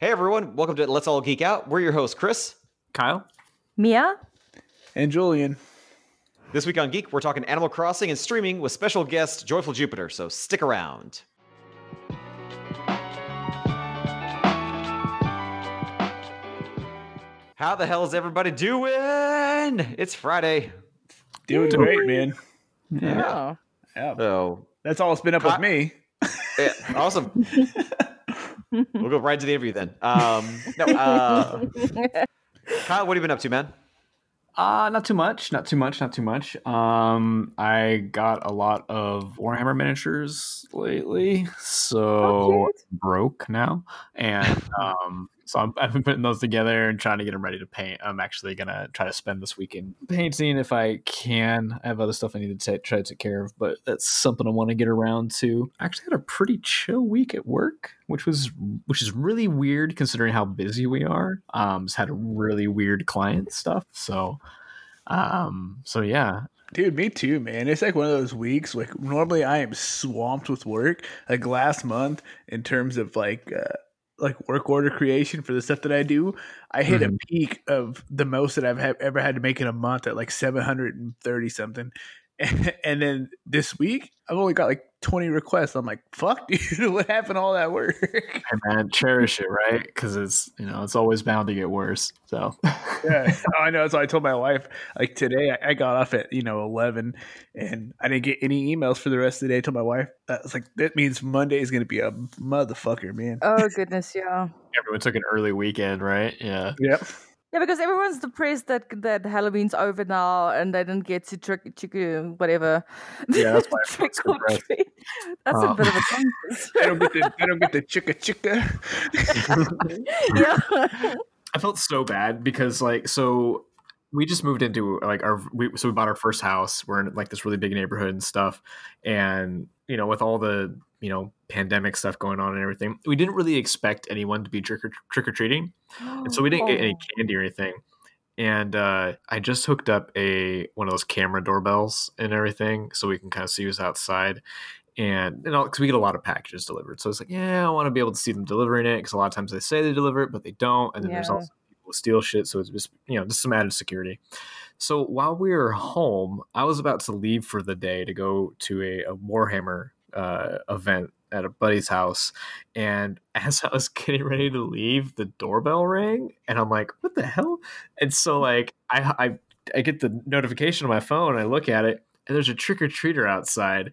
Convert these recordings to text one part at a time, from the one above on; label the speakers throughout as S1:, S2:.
S1: Hey everyone, welcome to Let's All Geek Out. We're your hosts, Chris.
S2: Kyle?
S3: Mia?
S4: And Julian.
S1: This week on Geek, we're talking Animal Crossing and streaming with special guest Joyful Jupiter, so stick around. How the hell is everybody doing? It's Friday.
S4: Doing great, man.
S3: Yeah.
S4: Yeah.
S1: So,
S4: That's all it's been up
S1: Hot-
S4: with me.
S1: yeah, awesome. we'll go right to the interview then. Um, no, uh, Kyle, what have you been up to, man?
S2: Uh, not too much, not too much, not too much. Um, I got a lot of Warhammer miniatures lately, so
S3: Oh,
S2: broke now, and um, so I'm, I've been putting those together and trying to get them ready to paint. I'm actually gonna try to spend this weekend painting if I can. I have other stuff I need to ta- try to take care of, but that's something I want to get around to. I actually had a pretty chill week at work, which was which is really weird considering how busy we are. Um, just had a really weird client stuff, so um, so yeah,
S4: Dude, me too, man. It's like one of those weeks. Like normally, I am swamped with work. Like last month, in terms of like uh, like work order creation for the stuff that I do, I hit a
S2: Mhm.
S4: peak of the most that I've ha- ever had to make in a month at like seven hundred and. And, then this week, I've only got like twenty requests. I'm like, fuck, dude, what happened to all that work?
S2: Hey, man, cherish it, right? Because it's you know it's always bound to get worse. So
S4: yeah, Oh, I know. So I told my wife like today I, I got off at you know eleven, and I didn't get any emails for the rest of the day. I told my wife I was like, that means Monday is gonna be a motherfucker, man.
S3: Oh goodness, yeah.
S2: everyone took an early weekend, right? Yeah.
S4: Yep.
S3: Yeah, because everyone's depressed that that Halloween's over now and they didn't get to trick trick whatever.
S2: Yeah, that's why
S3: trick or treat. That's a
S2: Oh.
S3: bit of a tangent.
S4: I don't get the I don't get the chicka chicka.
S3: yeah.
S2: I felt so bad because like so we just moved into like our we so we bought our first house. We're in like this really big neighborhood and stuff, and you know with all the you know pandemic stuff going on and everything, we didn't really expect anyone to be trick or trick or treating, and so we didn't get any
S3: Oh.
S2: candy or anything. And uh, I just hooked up a one of those camera doorbells and everything, so we can kind of see who's outside. And you know, because we get a lot of packages delivered, so it's like, yeah, I want to be able to see them delivering it because a lot of times they say they deliver it, but they don't. And then there's also people who steal shit, so it's just you know just some added security. So while we were home, I was about to leave for the day to go to a, a Warhammer uh, event at a buddy's house, and as I was getting ready to leave, the doorbell rang, and I'm like, "What the hell?" And so like I I I get the notification on my phone, I look at it, and there's a trick or treater outside.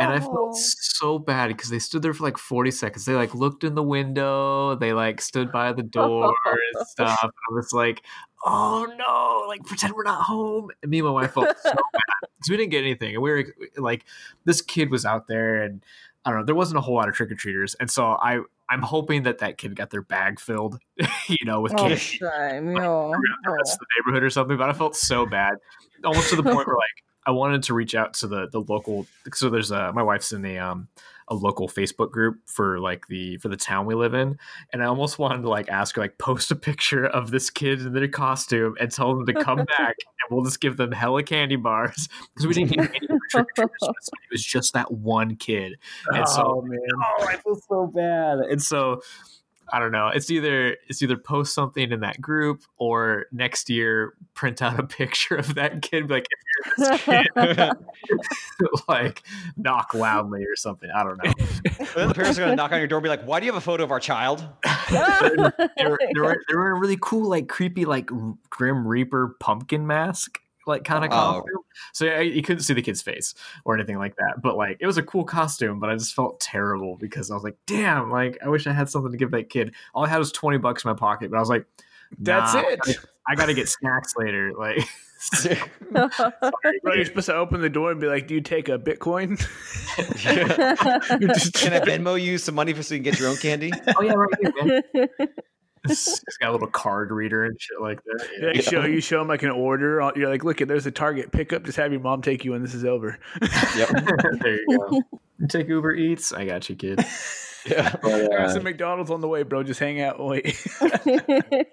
S2: And I
S3: Oh.
S2: felt so bad because they stood there for like 40 seconds. They like looked in the window, they like stood by the door and stuff. And I was like, oh no, like pretend we're not home. And me and my wife felt so bad because we didn't get anything. And we were like, this kid was out there and I don't know, there wasn't a whole lot of trick or treaters. And so I, I'm hoping that that kid got their bag filled, you know, with
S3: Oh,
S2: candy
S3: shame.
S2: like, around the rest of the neighborhood or something. But I felt so bad, almost to the point where like I wanted to reach out to the the local. So there's a my wife's in a um a local Facebook group for like the for the town we live in, and I almost wanted to like ask her like post a picture of this kid in their costume and tell them to come back and we'll just give them hella candy bars because we didn't get any treaters. It was just that one kid, and so
S4: oh man.
S2: oh, I feel so bad. And so I don't know. It's either it's either post something in that group or next year print out a picture of that kid, be like if you're this kid, like knock loudly or something. I don't know.
S1: Then the parents are going to knock on your door and be like, why do you have a photo of our child?
S2: They were, they were, they were a really cool, like creepy, like Grim Reaper pumpkin mask. Like kind of
S1: Oh.
S2: costume, so I, you couldn't see the kid's face or anything like that. But like, it was a cool costume. But I just felt terrible because I was like, "Damn! Like, I wish I had something to give that kid." All I had was twenty bucks in my pocket, but I was like,
S4: That's
S2: "Nah,
S4: it.
S2: I got to get snacks later. Like,
S4: Bro, you're supposed to open the door and be like, "Do you take a Bitcoin?" You're
S1: Can I Venmo you some money for so you can get your own candy?
S2: oh yeah, right here, man. It's got a little card reader and shit like that.
S4: They
S2: Yeah.
S4: show you show them like an order. You're like, "Look, at there's a Target pickup. Just have your mom take you when this is over."
S1: Yep.
S2: there you go. Take Uber Eats. I got you, kid.
S1: Yeah.
S2: But,
S4: I got
S2: uh,
S4: some McDonald's on the way, bro. Just hang out and wait.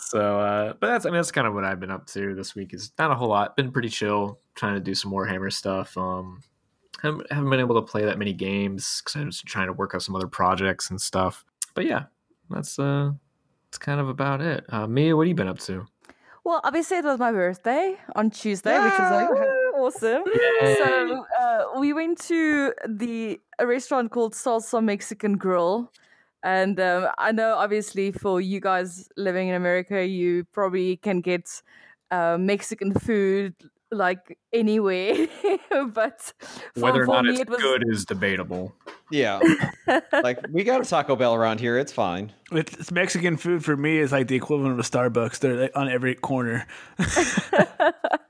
S2: So, uh, but that's I mean that's kind of what I've been up to this week. Is not a whole lot. Been pretty chill, trying to do some more Hammer stuff. Um, haven't, haven't been able to play that many games because I was trying to work out some other projects and stuff. But yeah, that's uh, that's kind of about it. Uh, Mia, what have you been up to?
S3: Well, obviously it was my birthday on Tuesday, which is like awesome. So uh, we went to the a restaurant called Salsa Mexican Grill, and um, I know obviously for you guys living in America, you probably can get uh, Mexican food like anywhere, but for,
S2: Whether or not
S3: me
S2: it's
S3: it was
S2: good is debatable.
S1: Yeah. like we got a Taco Bell around here. It's fine.
S4: It's Mexican food for me is like the equivalent of a Starbucks. They're like on every corner.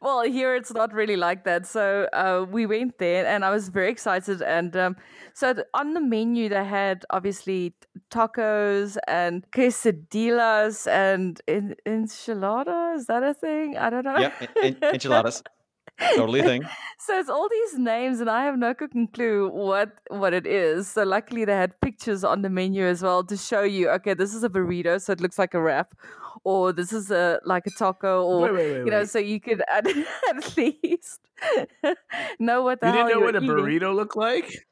S3: well here it's not really like that so uh, we went there and i was very excited and um, so on the menu they had obviously tacos and quesadillas and en- enchilada is that a thing i don't know
S1: Yep. en- en- enchiladas. Totally thing.
S3: so it's all these names and i have no cooking clue what what it is so luckily they had pictures on the menu as well to show you okay this is a burrito so it looks like a wrap or this is a like a taco or
S4: Wait, wait, wait,
S3: you know
S4: wait.
S3: so you could at, at least know what the
S4: You didn't know
S3: you're
S4: what a
S3: eating.
S4: burrito looked like?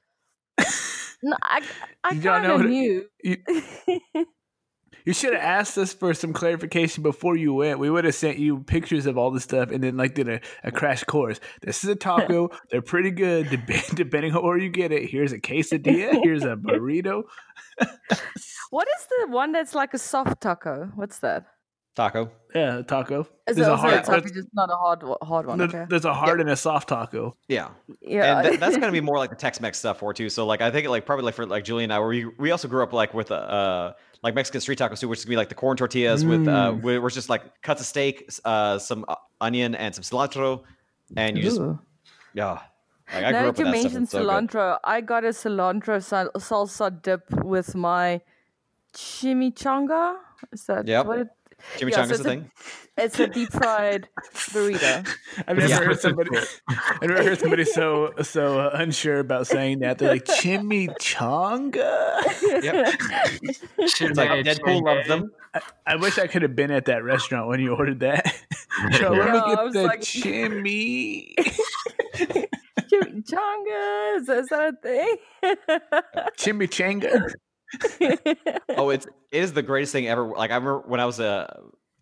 S3: no, i, I
S4: don't
S3: kind
S4: know
S3: of
S4: what a-
S3: knew
S4: You, you should have asked us for some clarification before you went. We would have sent you pictures of all the stuff and then like did a, a crash course. This is a taco. They're pretty good dep- depending on where you get it. Here's a quesadilla. Here's a burrito.
S3: what is the one that's like a soft taco what's that
S1: Taco.
S4: Yeah, a taco.
S3: is
S4: There's
S3: it
S4: a
S3: also a
S4: hard,
S3: taco
S4: there's,
S3: just not a hard wa- hard one
S4: there's-
S3: okay
S4: there's a hard and a soft taco.
S1: Yeah.
S3: yeah
S1: And th- that's gonna be more like the Tex-Mex stuff for too. So like I think like probably like for like Julie and I, we we also grew up like with uh, uh like Mexican street tacos too, which is gonna be like the corn tortillas with uh
S4: Mm.
S1: where where it's just like cuts of steak, uh some uh, onion and some cilantro, and you just yeah. Like, I
S3: now
S1: grew up
S3: that you
S1: with that stuff.
S3: mentioned
S1: It's so
S3: cilantro, I got a cilantro sal- salsa dip with my chimichanga. Is that
S1: Yep.
S3: what it?
S1: Chimichangas
S3: Yeah, so
S1: the
S3: it's a-
S1: thing.
S3: It's a deep fried burrito.
S4: I've never
S1: Yeah.
S4: heard somebody. I've never heard somebody so so uh, unsure about saying that. They're like chimichanga.
S1: Yep. It's like Deadpool loves them.
S4: I wish I could have been at that restaurant when you ordered that. Yo, let
S3: Yeah,
S4: me get
S3: was
S4: the
S3: like-
S4: chimmy.
S3: Chimichanga. Is, is that a thing?
S4: Chimichanga.
S1: Oh, it's it is the greatest thing ever. Like I remember when I was uh,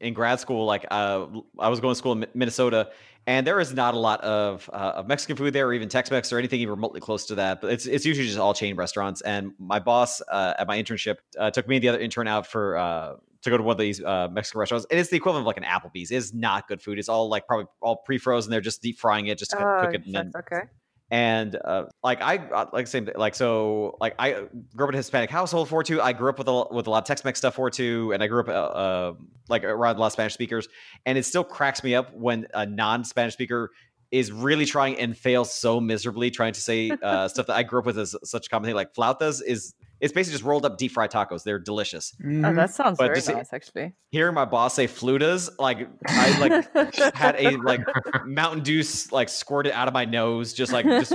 S1: in grad school, like uh, I was going to school in Minnesota, and there is not a lot of uh, of Mexican food there, or even Tex-Mex, or anything even remotely close to that. But it's it's usually just all chain restaurants. And my boss uh, at my internship uh, took me and the other intern out for. Uh, to go to one of these uh, Mexican restaurants, and it's the equivalent of like an Applebee's. It's not good food. It's all like probably all pre-frozen. They're just deep frying it, just to
S3: Oh,
S1: cook it, and then
S3: okay.
S1: And uh, like I uh, like same thing. like so like I grew up in a Hispanic household for two. I grew up with a with a lot of Tex Mex stuff for two, and I grew up uh, uh, like around a lot of Spanish speakers. And it still cracks me up when a non Spanish speaker is really trying and fails so miserably trying to say uh, stuff that I grew up with as such a common thing. Like flautas is it's basically just rolled up deep fried tacos. They're delicious.
S3: Oh,
S4: Mhm.
S3: that sounds
S1: But
S3: very
S1: just-
S3: nice, actually.
S1: Hearing my boss say flutas, like I like had a like Mountain Dew like squirted out of my nose, just like just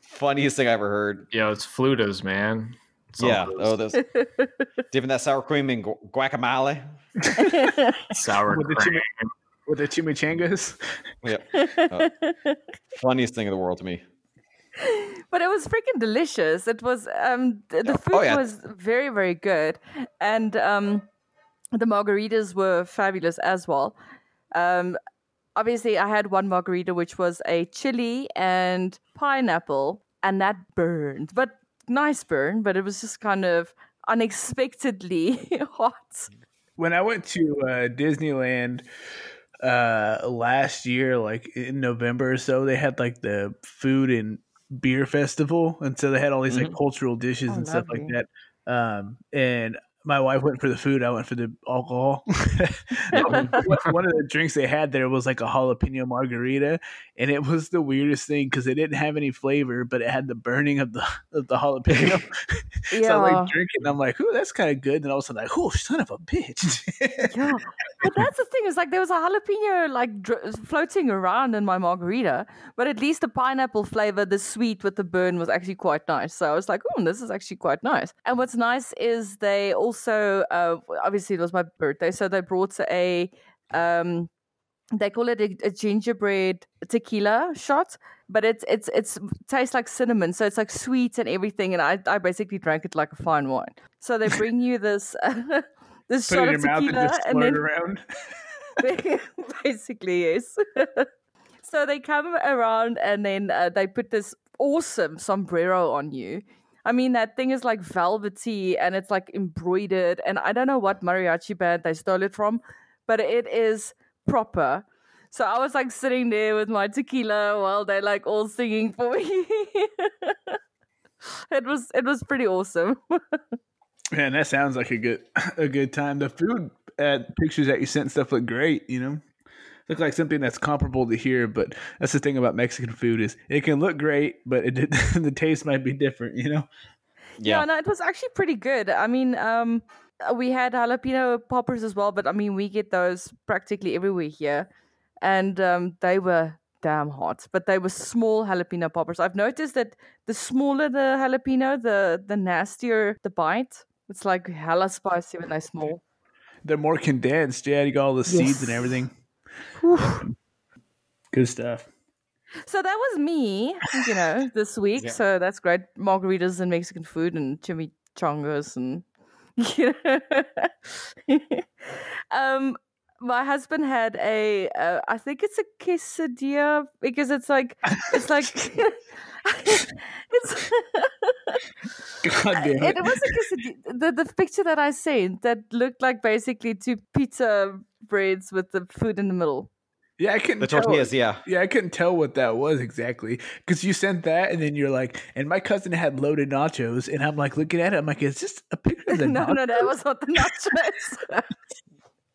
S1: funniest thing I ever heard.
S2: Yo, it's flutas, man. It's
S1: yeah.
S2: those
S1: Oh, those dipping that sour cream in gu- guacamole.
S2: sour
S4: With the
S2: cream.
S4: Chimi- with the chimichangas.
S1: Yeah. Uh, funniest thing in the world to me.
S3: but it was freaking delicious. It was um th- the food
S1: Oh, yeah.
S3: was very very good, and um the margaritas were fabulous as well. Um, obviously, I had one margarita which was a chili and pineapple, and that burned, but nice burn. But it was just kind of unexpectedly hot.
S4: when I went to uh, Disneyland uh, last year, like in November or so, they had like the food and beer festival, and so they had all these like cultural dishes
S3: Oh,
S4: and stuff like that. Um, and my wife went for the food. I went for the alcohol. one one of the drinks they had there was like a jalapeno margarita, and it was the weirdest thing because it didn't have any flavor, but it had the burning of the of the jalapeno. yeah. so I
S3: Yeah.
S4: like drinking. And I'm like, "Ooh, that's kind of good." And all of a sudden, like, "Oh, son of a bitch!"
S3: yeah, but that's the thing is like there was a jalapeno like dr- floating around in my margarita, but at least the pineapple flavor, the sweet with the burn was actually quite nice. So I was like, oh, this is actually quite nice. And what's nice is they also, uh, obviously it was my birthday, so they brought a, um, they call it a, a gingerbread tequila shot. but it's it's it's tastes like cinnamon, so it's like sweet and everything. And I I basically drank it like a fine wine. So they bring you this this
S4: Put
S3: shot of
S4: your mouth and
S3: tequila,
S4: just
S3: and then
S4: around.
S3: basically yes. so they come around and then uh, they put this awesome sombrero on you. I mean, that thing is like velvety and it's like embroidered. And I don't know what mariachi band they stole it from, but it is proper. So I was like sitting there with my tequila while they like all singing for me. it was it was pretty awesome.
S4: Man, that sounds like a good a good time. The food at pictures that you sent stuff look great. You know, look like something that's comparable to here. But that's the thing about Mexican food is it can look great, but it the taste might be different. You know.
S3: Yeah.
S1: Yeah.
S3: no, it was actually pretty good. I mean, um, we had jalapeno poppers as well, but I mean, we get those practically everywhere here, and um, they were damn hot. But they were small jalapeno poppers. I've noticed that the smaller the jalapeno, the the nastier the bite. It's like hella spicy when they're small.
S4: They're more condensed. Yeah, you got all the seeds and everything.
S3: Whew.
S4: Good stuff.
S3: So that was me, you know, this week.
S1: Yeah.
S3: So that's great. Margaritas and Mexican food and chimichangas and you know. um my husband had a uh, I think it's a quesadilla because it's like it's like it's
S4: God damn
S3: it,
S4: it.
S3: was a quesadilla. The, the picture that I sent that looked like basically two pizza breads with the food in the middle.
S4: Yeah, I couldn't
S1: The
S4: tell.
S1: tortillas, yeah.
S4: Yeah, I couldn't tell what that was exactly because you sent that, and then you're like, and my cousin had loaded nachos, and I'm like looking at it, I'm like, is this a picture of the
S3: no,
S4: nachos?
S3: no, that was not the nachos.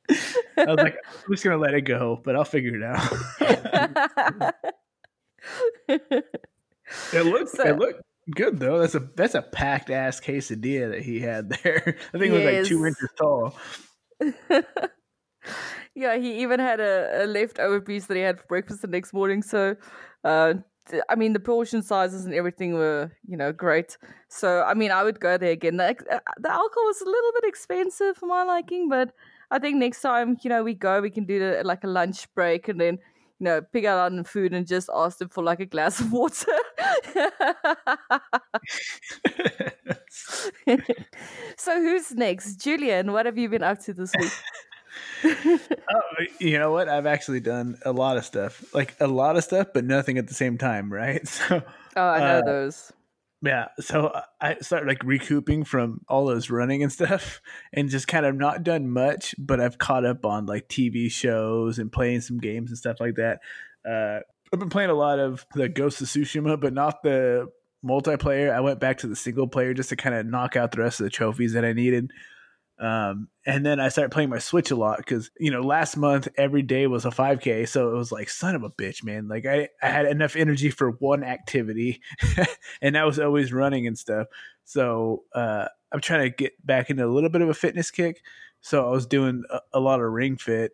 S4: I was like, I'm just gonna let it go, but I'll figure it out. it looks
S3: So-
S4: it looked good though. That's a that's a packed ass quesadilla that he had there. I think it was like two inches tall.
S3: yeah, he even had a, a leftover piece that he had for breakfast the next morning. So, uh, I mean, the portion sizes and everything were, you know, great. So, I mean, I would go there again. The, uh, the alcohol was a little bit expensive for my liking, but I think next time, you know, we go, we can do the, like a lunch break and then, know, pick out on food and just ask them for like a glass of water. so, who's next? Julian, what have you been up to this week?
S4: Oh, you know what? I've actually done a lot of stuff, like a lot of stuff, but nothing at the same time, right? So
S3: Oh, I know
S4: Uh,
S3: those.
S4: Yeah, so uh, I started like recouping from all those running and stuff, and just kind of not done much, but I've caught up on like TV shows and playing some games and stuff like that. Uh, I've been playing a lot of the Ghost of Tsushima, but not the multiplayer. I went back to the single player just to kind of knock out the rest of the trophies that I needed. Um, and then I started playing my Switch a lot because you know last month every day was a 5K, so it was like son of a bitch, man. Like I, I had enough energy for one activity, and I was always running and stuff. So uh, I'm trying to get back into a little bit of a fitness kick. So I was doing a, a lot of Ring Fit.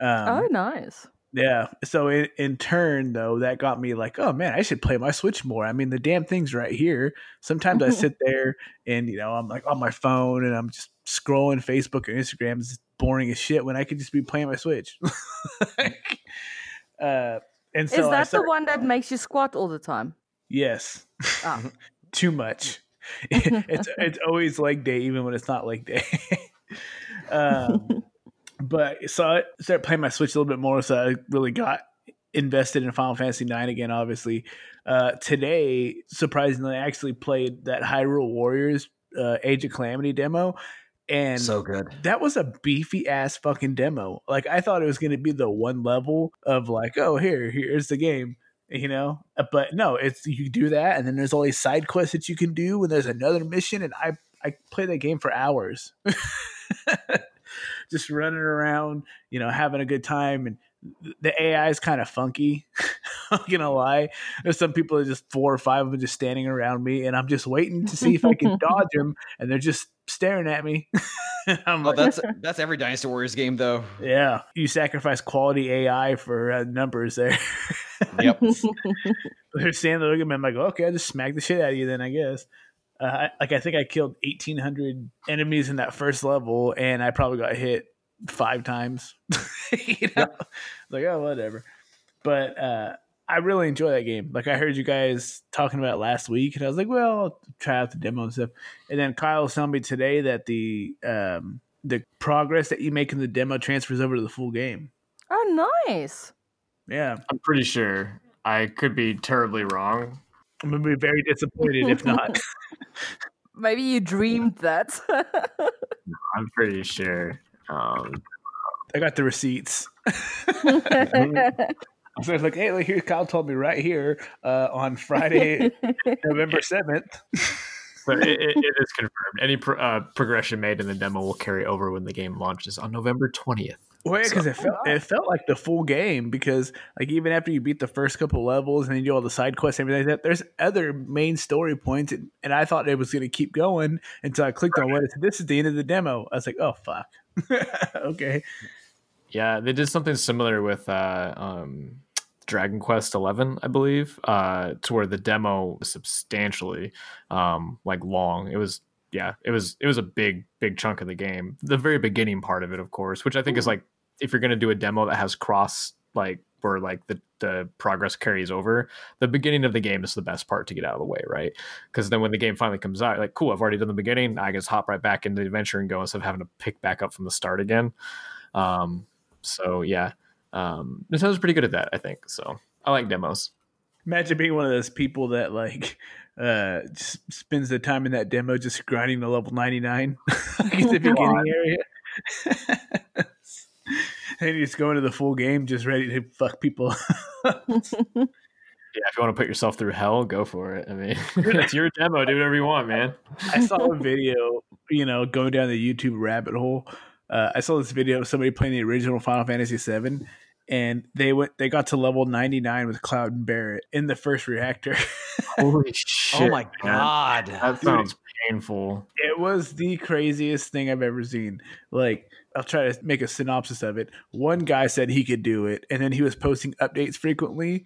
S4: Um,
S3: oh, nice.
S4: yeah. So in, in turn, though, that got me like, oh man, I should play my Switch more. I mean, the damn thing's right here. Sometimes I sit there and you know I'm like on my phone and I'm just scrolling Facebook or Instagram. is boring as shit when I could just be playing my Switch. uh, and so
S3: Is that
S4: start-
S3: the one that makes you squat all the time?
S4: Yes.
S3: Ah.
S4: Too much. it's it's always leg day, even when it's not leg day. um, but so I started playing my Switch a little bit more, so I really got invested in Final Fantasy IX again. Obviously, uh, today surprisingly, I actually played that Hyrule Warriors uh, Age of Calamity demo, and
S1: So good.
S4: that was a beefy ass fucking demo. Like I thought it was going to be the one level of like, oh here, here's the game, you know. Uh, But no, it's you do that, and then there's all these side quests that you can do, and there's another mission, and I I played that game for hours, just running around, you know, having a good time, and the AI is kind of funky. I'm gonna lie. There's some people that just four or five of them just standing around me, and I'm just waiting to see if I can dodge them, and they're just staring at me. I'm
S1: Oh,
S4: like,
S1: that's that's every Dynasty Warriors game though.
S4: yeah, you sacrifice quality AI for uh, numbers there.
S1: Yep.
S4: They're standing there looking at me. I'm like, okay, I'll just smack the shit out of you then, I guess. Uh, I, like, I think I killed 1,800 enemies in that first level, and I probably got hit five times. you know, like oh, whatever. But uh, I really enjoy that game. Like I heard you guys talking about it last week, and I was like, well, I'll try out the demo and stuff. And then Kyle was telling me today that the um, the progress that you make in the demo transfers over to the full game.
S3: Oh, nice.
S4: Yeah,
S2: I'm pretty sure. I could be terribly wrong.
S4: I'm gonna be very disappointed if not.
S3: Maybe you dreamed that.
S2: I'm pretty sure. Um,
S4: I got the receipts. So it's like, hey, look, here Kyle told me right here uh, on Friday, November seventh.
S2: but it, it, it is confirmed. Any pro, uh, progression made in the demo will carry over when the game launches on November 20th.
S4: Well, because it felt it felt like the full game because like even after you beat the first couple levels and then you do all the side quests and everything like that, there's other main story points and, and I thought it was going to keep going until I clicked on what it said. This is the end of the demo. I was like, oh fuck, okay.
S2: Yeah, they did something similar with uh, um, Dragon Quest Eleven, I believe, uh, to where the demo was substantially um, like long. It was yeah, it was it was a big big chunk of the game. The very beginning part of it, of course, which I think is like if you're gonna do a demo that has cross like where like the the progress carries over, the beginning of the game is the best part to get out of the way, right? Because then when the game finally comes out, like cool, I've already done the beginning, I can just hop right back into the adventure and go instead of having to pick back up from the start again. Um, so yeah, um, Nintendo's pretty good at that, I think. So I like demos.
S4: Imagine being one of those people that like uh spends the time in that demo just grinding the level 99 like at the beginning area and you just go into the full game just ready to fuck people
S2: Yeah, if you want to put yourself through hell, go for it. I mean, it's your demo. Do whatever you want, man.
S4: i saw a video you know going down the youtube rabbit hole uh, i saw this video of somebody playing the original final fantasy VII, and they went they got to level 99 with cloud and barret in the first reactor
S2: Holy shit!
S1: oh my
S2: man.
S1: god.
S2: that sounds painful.
S4: It was the craziest thing I've ever seen. Like, I'll try to make a synopsis of it. One guy said he could do it, and then he was posting updates frequently,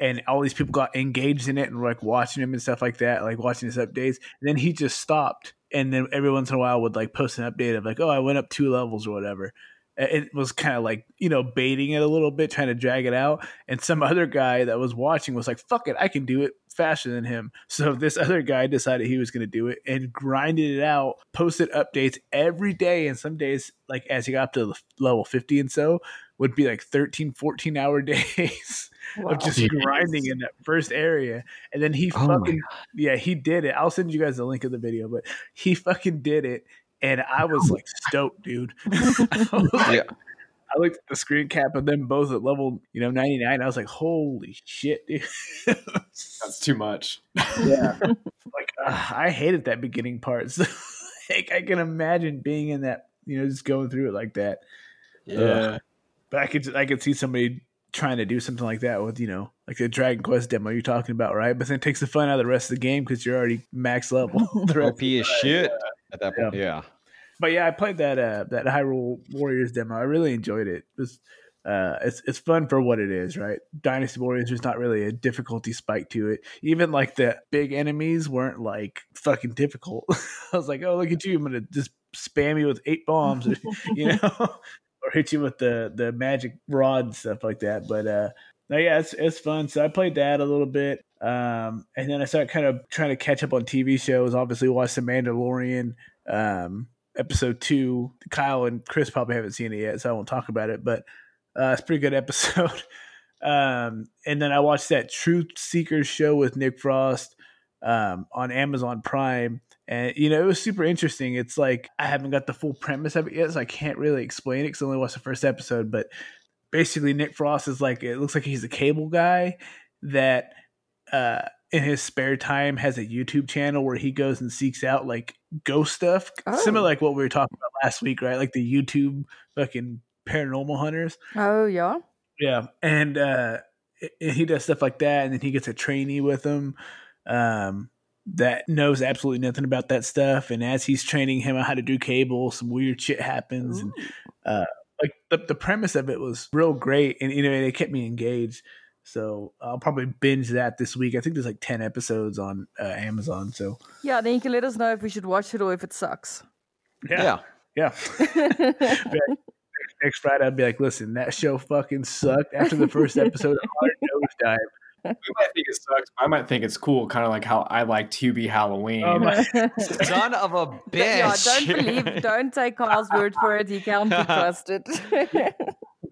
S4: and all these people got engaged in it and were like watching him and stuff like that, like watching his updates. And then he just stopped, and then every once in a while would like post an update of like, oh, I went up two levels or whatever. It was kind of like you know baiting it a little bit, trying to drag it out. And some other guy that was watching was like, "Fuck it, I can do it faster than him." So this other guy decided he was going to do it and grinded it out, posted updates every day. And some days, like as he got up to level fifty and so, would be like 13, 14 hour days
S3: Wow.
S4: of just grinding in that first area. And then he
S2: Oh
S4: fucking yeah, he did it. I'll send you guys the link of the video, but he fucking did it. And I was like stoked, dude. I, like-
S1: Yeah.
S4: I looked at the screen cap of them both at level, you know, 99. I was like, holy shit, dude.
S2: That's too much.
S4: yeah. like, uh, I hated that beginning part. So, like, I can imagine being in that, you know, just going through it like that. Uh, but I could, I could see somebody trying to do something like that with, you know, like the Dragon Quest demo you're talking about, right? But then it takes the fun out of the rest of the game because you're already max level. the rest
S1: OP as shit at that point. Yeah.
S4: but yeah, I played that uh that Hyrule Warriors demo. I really enjoyed it. It uh it's it's fun for what it is, right? Dynasty Warriors there's not really a difficulty spike to it. Even like the big enemies weren't like fucking difficult. I was like, oh look at you, I'm gonna just spam you with eight bombs, you know, or hit you with the the magic rod and stuff like that. But uh no, yeah, it's it's fun. So I played that a little bit. Um, and then I started kind of trying to catch up on TV shows. Obviously, watched The Mandalorian. Um, episode two. Kyle and Chris probably haven't seen it yet, so I won't talk about it. But uh, it's a pretty good episode. um, and then I watched that Truth Seekers show with Nick Frost um, on Amazon Prime, and you know it was super interesting. It's like I haven't got the full premise of it yet, so I can't really explain it because I only watched the first episode. But basically, Nick Frost is like it looks like he's a cable guy that. Uh, in his spare time has a YouTube channel where he goes and seeks out like ghost stuff,
S3: Oh.
S4: similar like what we were talking about last week, right? Like the YouTube fucking paranormal hunters.
S3: Oh yeah.
S4: Yeah, and uh, he does stuff like that, and then he gets a trainee with him um, that knows absolutely nothing about that stuff. And as he's training him on how to do cable, some weird shit happens, and uh, like the the premise of it was real great, and you know it kept me engaged. So I'll probably binge that this week. I think there's like ten episodes on uh, Amazon. So
S3: Yeah, then you can let us know if we should watch it or if it sucks.
S1: Yeah.
S4: yeah. Next Friday, I'd be like, listen, that show fucking sucked. After the first episode, hard nosedive.
S2: might think it sucks. I might think it's cool, kind of like how I like to be Halloween.
S4: Oh my-
S1: Son of a bitch.
S3: yeah, don't believe, don't take Carl's word for it. He can't be trusted.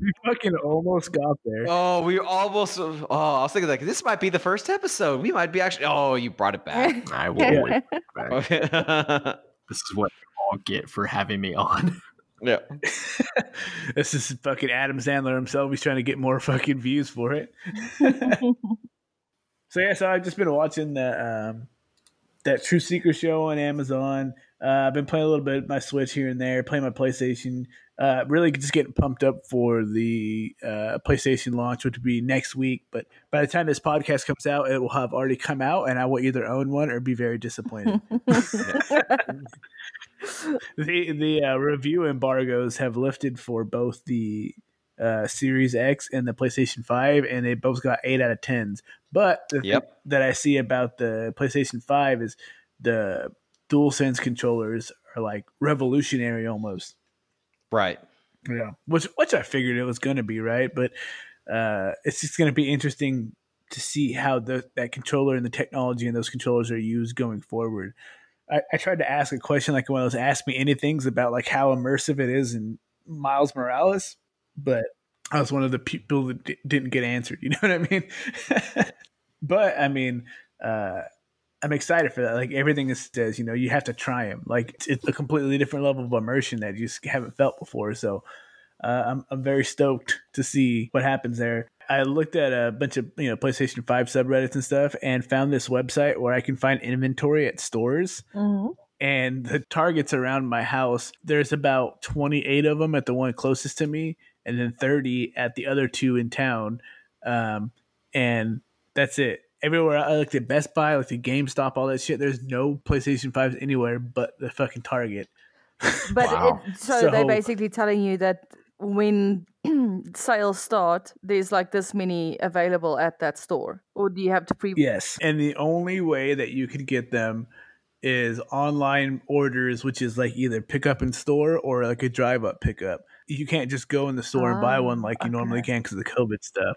S4: We fucking almost got there.
S1: Oh, we almost. Oh, I was thinking like this might be the first episode. We might be actually. Oh, you brought it back.
S2: I will.
S4: Yeah.
S2: wait back.
S1: yeah.
S2: This is what you all get for having me on. Yeah.
S4: this is fucking Adam Sandler himself. He's trying to get more fucking views for it. so yeah, so I've just been watching the um, that True Seeker show on Amazon. Uh, I've been playing a little bit of my Switch here and there, playing my PlayStation. Uh, really just getting pumped up for the uh, PlayStation launch, which would be next week. But by the time this podcast comes out, it will have already come out, and I will either own one or be very disappointed. the the uh, review embargoes have lifted for both the uh, Series X and the PlayStation Five, and they both got eight out of tens. But the
S1: Yep.
S4: thing that I see about the PlayStation Five is the DualSense controllers are like revolutionary almost.
S1: Right.
S4: Yeah, which which I figured it was going to be right, but uh, it's just going to be interesting to see how the that controller and the technology and those controllers are used going forward. I, I tried to ask a question like one of those ask me anythings about like how immersive it is in Miles Morales, but I was one of the people that d- didn't get answered. You know what I mean? but I mean, uh, I'm excited for that. Like everything is says, you know, you have to try them. Like it's, it's a completely different level of immersion that you just haven't felt before. So uh, I'm I'm very stoked to see what happens there. I looked at a bunch of you know PlayStation Five subreddits and stuff, and found this website where I can find inventory at stores.
S3: Mhm.
S4: And the targets around my house, there's about 28 of them at the one closest to me, and then 30 at the other two in town. Um, and that's it. Everywhere uh, I looked at Best Buy, I looked at GameStop, all that shit. There's no PlayStation 5s anywhere but the fucking Target.
S3: But
S2: Wow.
S3: it, so,
S4: So-
S3: they're basically telling you that when sales start, there's like this many available at that store, or do you have to pre?
S4: Yes. And the only way that you could get them is online orders, which is like either pick up in store or like a drive up pickup. You can't just go in the store and buy one like you oh,
S3: normally
S4: can because of the COVID stuff.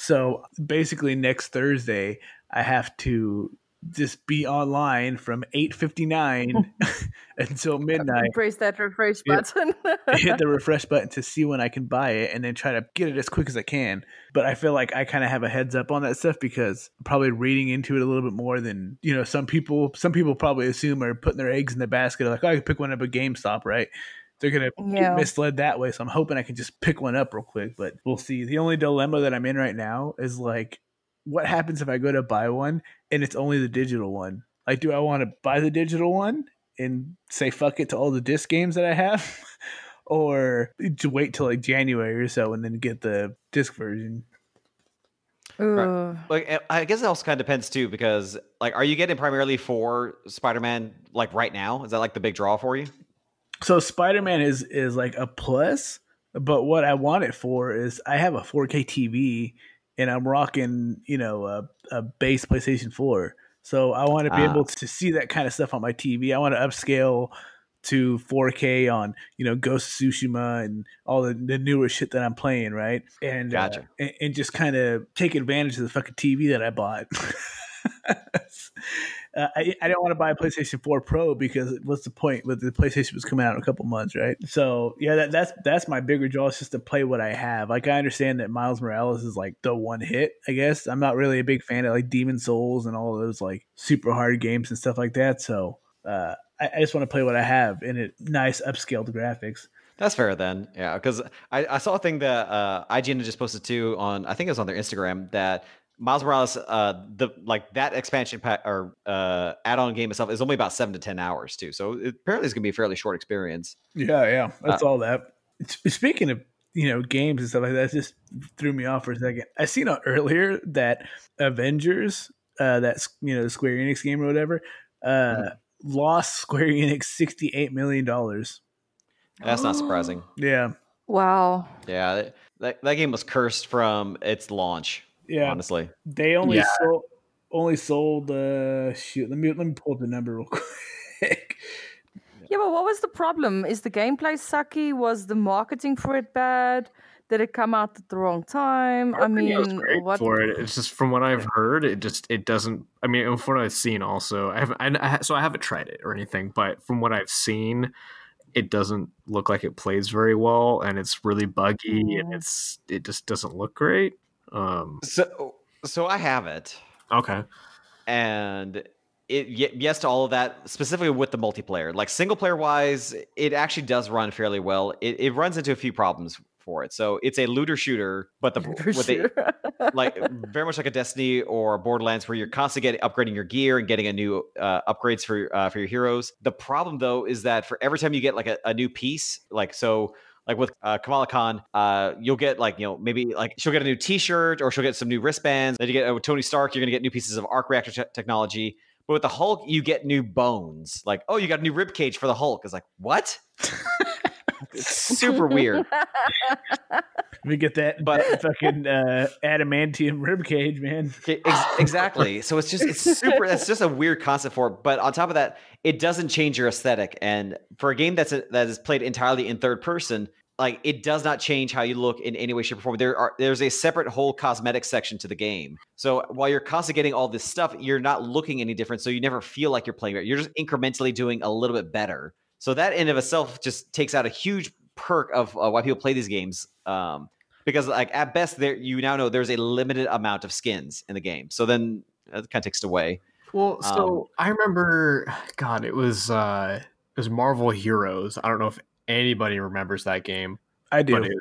S4: So basically, next Thursday, I have to just be online from 8.59 until midnight
S3: Press that refresh button.
S4: hit the refresh button to see when I can buy it and then try to get it as quick as I can. But I feel like I kind of have a heads up on that stuff because I'm probably reading into it a little bit more than, you know, some people some people probably assume are putting their eggs in the basket like, oh, I can pick one up at GameStop, right? They're gonna
S3: Yeah.
S4: get misled that way. So I'm hoping I can just pick one up real quick, but we'll see. The only dilemma that I'm in right now is like what happens if I go to buy one and it's only the digital one? Like, do I want to buy the digital one and say fuck it to all the disc games that I have, or to wait till like January or so and then get the disc version?
S3: Ooh.
S1: Like I guess it also kind of depends too, because like, are you getting primarily for Spider-Man like right now? Is that like the big draw for you?
S4: So Spider Man is is like a plus, but what I want it for is I have a 4K TV and I'm rocking you know a, a base PlayStation 4, so I want to be
S1: Ah.
S4: able to see that kind of stuff on my TV. I want to upscale to 4K on you know Ghost of Tsushima and all the, the newer shit that I'm playing, right? And uh, and, and just kind of take advantage of the fucking TV that I bought. Uh, I, I don't want to buy a PlayStation 4 Pro because what's the point? But the PlayStation was coming out in a couple months, right? So yeah, that, that's that's my bigger draw is just to play what I have. Like I understand that Miles Morales is like the one hit. I guess I'm not really a big fan of like Demon's Souls and all those like super hard games and stuff like that. So uh, I, I just want to play what I have in it nice upscaled graphics.
S1: That's fair then. Yeah, because I, I saw a thing that uh, IGN just posted too on I think it was on their Instagram that Miles Morales, uh, the like that expansion pack or uh, add-on game itself is only about seven to ten hours too. So it, apparently it's gonna be a fairly short experience.
S4: Yeah, yeah, that's all that. S- Speaking of you know games and stuff like that, it just threw me off for a second. I seen out earlier that Avengers, uh, that's you know the Square Enix game or whatever, uh, lost Square Enix sixty eight million dollars.
S1: That's not surprising.
S4: Yeah,
S3: Wow.
S1: Yeah, that- that, that game was cursed from its launch.
S4: Yeah.
S1: honestly.
S4: They only
S2: Yeah.
S4: sold only sold. Uh, shoot, let me let me pull up the number real quick.
S3: Yeah, but what was the problem? Is the gameplay sucky? Was the marketing for it bad? Did it come out at the wrong time? I mean, what?
S2: for it? It's just from what I've heard, it just it doesn't. I mean, from what I've seen, also, I haven't. I, I, so I haven't tried it or anything, but from what I've seen, it doesn't look like it plays very well, and it's really buggy,
S3: Mm.
S2: and it's it just doesn't look great. Um,
S1: So, so I have it,
S2: okay,
S1: and it y- yes to all of that. Specifically with the multiplayer, like single player wise, it actually does run fairly well. It, it runs into a few problems for it. So it's a looter shooter, but the
S3: For
S1: with a, like very much like a Destiny or a Borderlands, where you're constantly getting upgrading your gear and getting a new uh, upgrades for uh, for your heroes. The problem though is that for every time you get like a, a new piece, like so. Like with uh, Kamala Khan, uh, you'll get like you know maybe like she'll get a new T-shirt or she'll get some new wristbands. Then you get uh, with Tony Stark, you're gonna get new pieces of arc reactor te- technology. But with the Hulk, you get new bones. Like oh, you got a new rib cage for the Hulk. It's like what? it's super weird.
S4: We get that,
S1: But-
S4: that fucking uh, adamantium rib cage, man.
S1: Ex- exactly. So it's just it's super. That's just a weird concept for it. But on top of that, it doesn't change your aesthetic. And for a game that's a, that is played entirely in third person, like it does not change how you look in any way, shape, or form. There are there's a separate whole cosmetic section to the game. So while you're constantly getting all this stuff, you're not looking any different. So you never feel like you're playing better. You're just incrementally doing a little bit better. So that in of itself just takes out a huge perk of uh, why people play these games. Um, because like at best there you now know there's a limited amount of skins in the game so then that kind of takes it away
S2: Well, so
S1: Um,
S2: I remember, God, it was uh, it was Marvel Heroes. I don't know if anybody remembers that game,
S4: I do.
S2: it,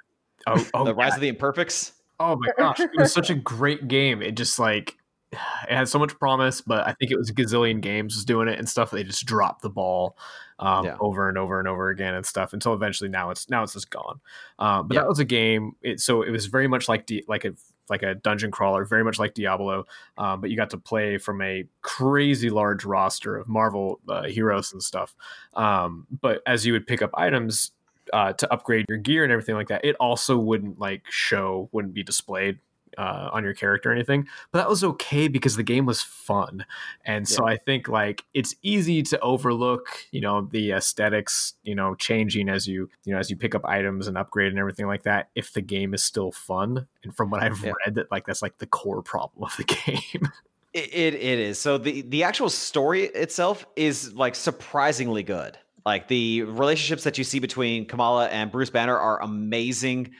S2: oh, oh,
S1: the rise
S2: yeah.
S1: of the imperfects
S2: oh my gosh, it was such a great game. It just like it had so much promise, but I think it was a gazillion games was doing it and stuff. They just dropped the ball um,
S1: Yeah.
S2: over and over and over again and stuff until eventually now it's now it's just gone. Um, but
S1: Yeah.
S2: that was a game. It, so it was very much like Di- like a like a dungeon crawler, very much like Diablo. Um, but you got to play from a crazy large roster of Marvel uh, heroes and stuff. Um, but as you would pick up items uh, to upgrade your gear and everything like that, it also wouldn't like show, wouldn't be displayed uh, on your character or anything. But that was okay because the game was fun, and so I think like it's easy to overlook, you know, the aesthetics, you know, changing as you you know as you pick up items and upgrade and everything like that. If the game is still fun, and from what I've
S1: Yeah.
S2: read, that like that's like the core problem of the game.
S1: it, it, it is so the the actual story itself is like surprisingly good like the relationships that you see between kamala and bruce banner are amazing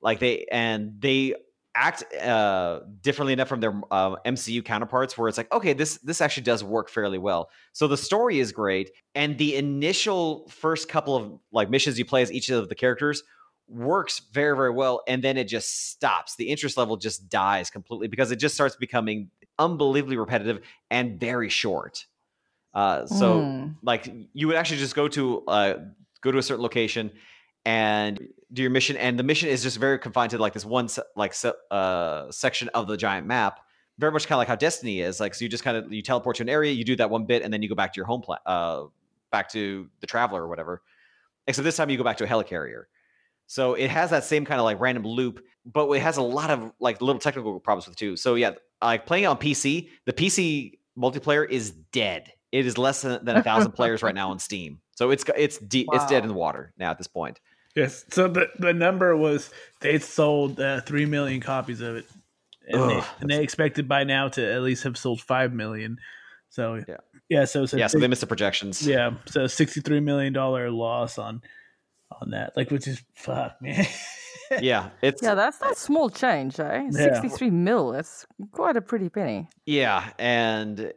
S1: like they and they act uh differently enough from their uh, mcu counterparts where it's like okay this this actually does work fairly well. So the story is great and the initial first couple of like missions you play as each of the characters works very very well and then it just stops. The interest level just dies completely because it just starts becoming unbelievably repetitive and very short. Uh so
S3: Mm.
S1: like you would actually just go to uh go to a certain location and do your mission and the mission is just very confined to like this one like uh section of the giant map very much kind of like how destiny is like so you just kind of you teleport to an area you do that one bit and then you go back to your home pla- uh back to the traveler or whatever except this time you go back to a helicarrier. So it has that same kind of like random loop but it has a lot of like little technical problems with it too. So yeah like playing on pc the pc multiplayer is dead. It is less than, than a thousand players right now on steam. So it's it's de- it's dead in the water now at this point
S4: Yes. So the the number was they sold uh, three million copies of it, and, they, and they expected by now to at least have sold five million. So
S1: Yeah.
S4: yeah. So it's a
S1: yeah so they missed the projections
S4: yeah. So sixty three million dollar loss on on that, like which is fuck, man.
S1: yeah it's
S3: Yeah, that's not small change, eh?
S4: Yeah.
S3: 63 mil. It's quite a pretty penny.
S1: Yeah, and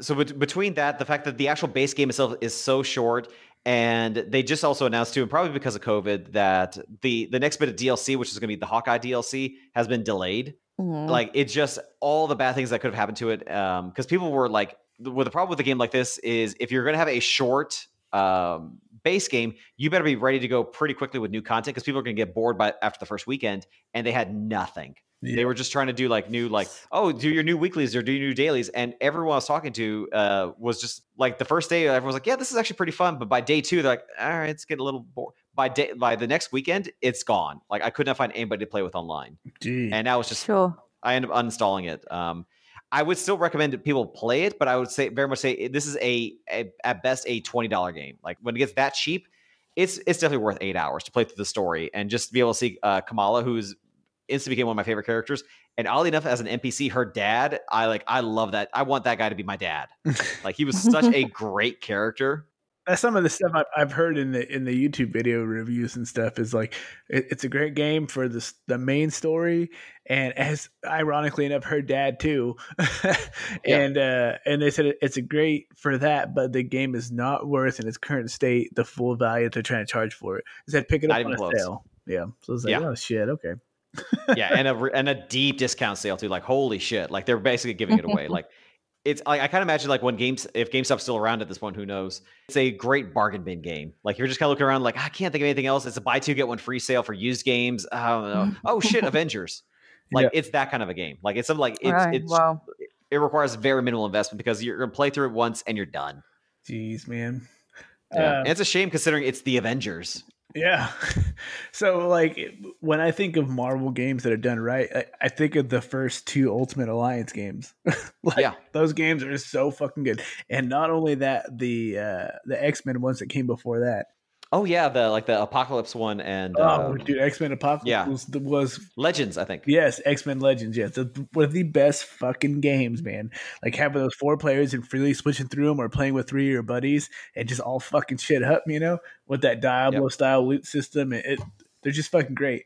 S1: so bet- between that, the fact that the actual base game itself is so short, and they just also announced too, and probably because of COVID, that the the next bit of DLC, which is going to be the Hawkeye DLC, has been delayed.
S3: Mhm.
S1: Like it's just all the bad things that could have happened to it. Because people were like, the, well, the problem with a game like this is if you're going to have a short um, base game, you better be ready to go pretty quickly with new content because people are going to get bored by after the first weekend, and they had nothing. They were just trying to do like new, like, oh, do your new weeklies or do your new dailies. And everyone I was talking to uh, was just like the first day, everyone was like, yeah, this is actually pretty fun. But by day two, they're like, all right, it's getting a little bored. By day, by the next weekend, it's gone. Like I could not find anybody to play with online,
S4: Gee.
S1: and now it's just
S3: Sure.
S1: I end up uninstalling it. Um, I would still recommend that people play it, but I would say very much say this is a, a at best a twenty dollar game. Like when it gets that cheap, it's it's definitely worth eight hours to play through the story and just be able to see uh, Kamala, who's instantly became one of my favorite characters. And oddly enough, as an NPC, her dad, I like, I love that. I want that guy to be my dad. like he was such a great character.
S4: That's some of the stuff I've, heard in the in the YouTube video reviews and stuff. Is like it, it's a great game for the the main story, and as ironically enough, her dad too, and uh, and they said it's a great for that, but the game is not worth in its current state the full value they're trying to charge for it. They said pick it up
S1: Not
S4: on a
S1: close.
S4: sale. Yeah, so it's like
S1: Yeah.
S4: oh shit, okay.
S1: Yeah, and a and a deep discount sale too. Like holy shit! Like they're basically giving it away. like it's like I kind of imagine like when games if GameStop's still around at this point, who knows? It's a great bargain bin game. Like you're just kind of looking around like I can't think of anything else. It's a buy two get one free sale for used games. I don't know. Oh shit, Avengers. Like
S4: Yeah.
S1: it's that kind of a game. Like it's something like it's
S3: Right,
S1: it's
S3: wow.
S1: it requires very minimal investment because you're gonna play through it once and you're done.
S4: Jeez, man.
S1: Yeah.
S4: Uh,
S1: and it's a shame considering it's the Avengers.
S4: Yeah. So, like, when I think of Marvel games that are done right, I, I think of the first two Ultimate Alliance games. like,
S1: Yeah.
S4: those games are so fucking good. And not only that, the uh, the X Men ones that came before that.
S1: Oh yeah, the like the Apocalypse one and
S4: Oh,
S1: uh,
S4: dude, X Men Apocalypse
S1: yeah.
S4: was, was
S1: Legends, I think.
S4: yes, X Men Legends. Yes, the, one of the best fucking games, man. Like having those four players and freely switching through them, or playing with three of your buddies and just all fucking shit up, you know, with that Diablo style loot system. It, it they're just fucking great.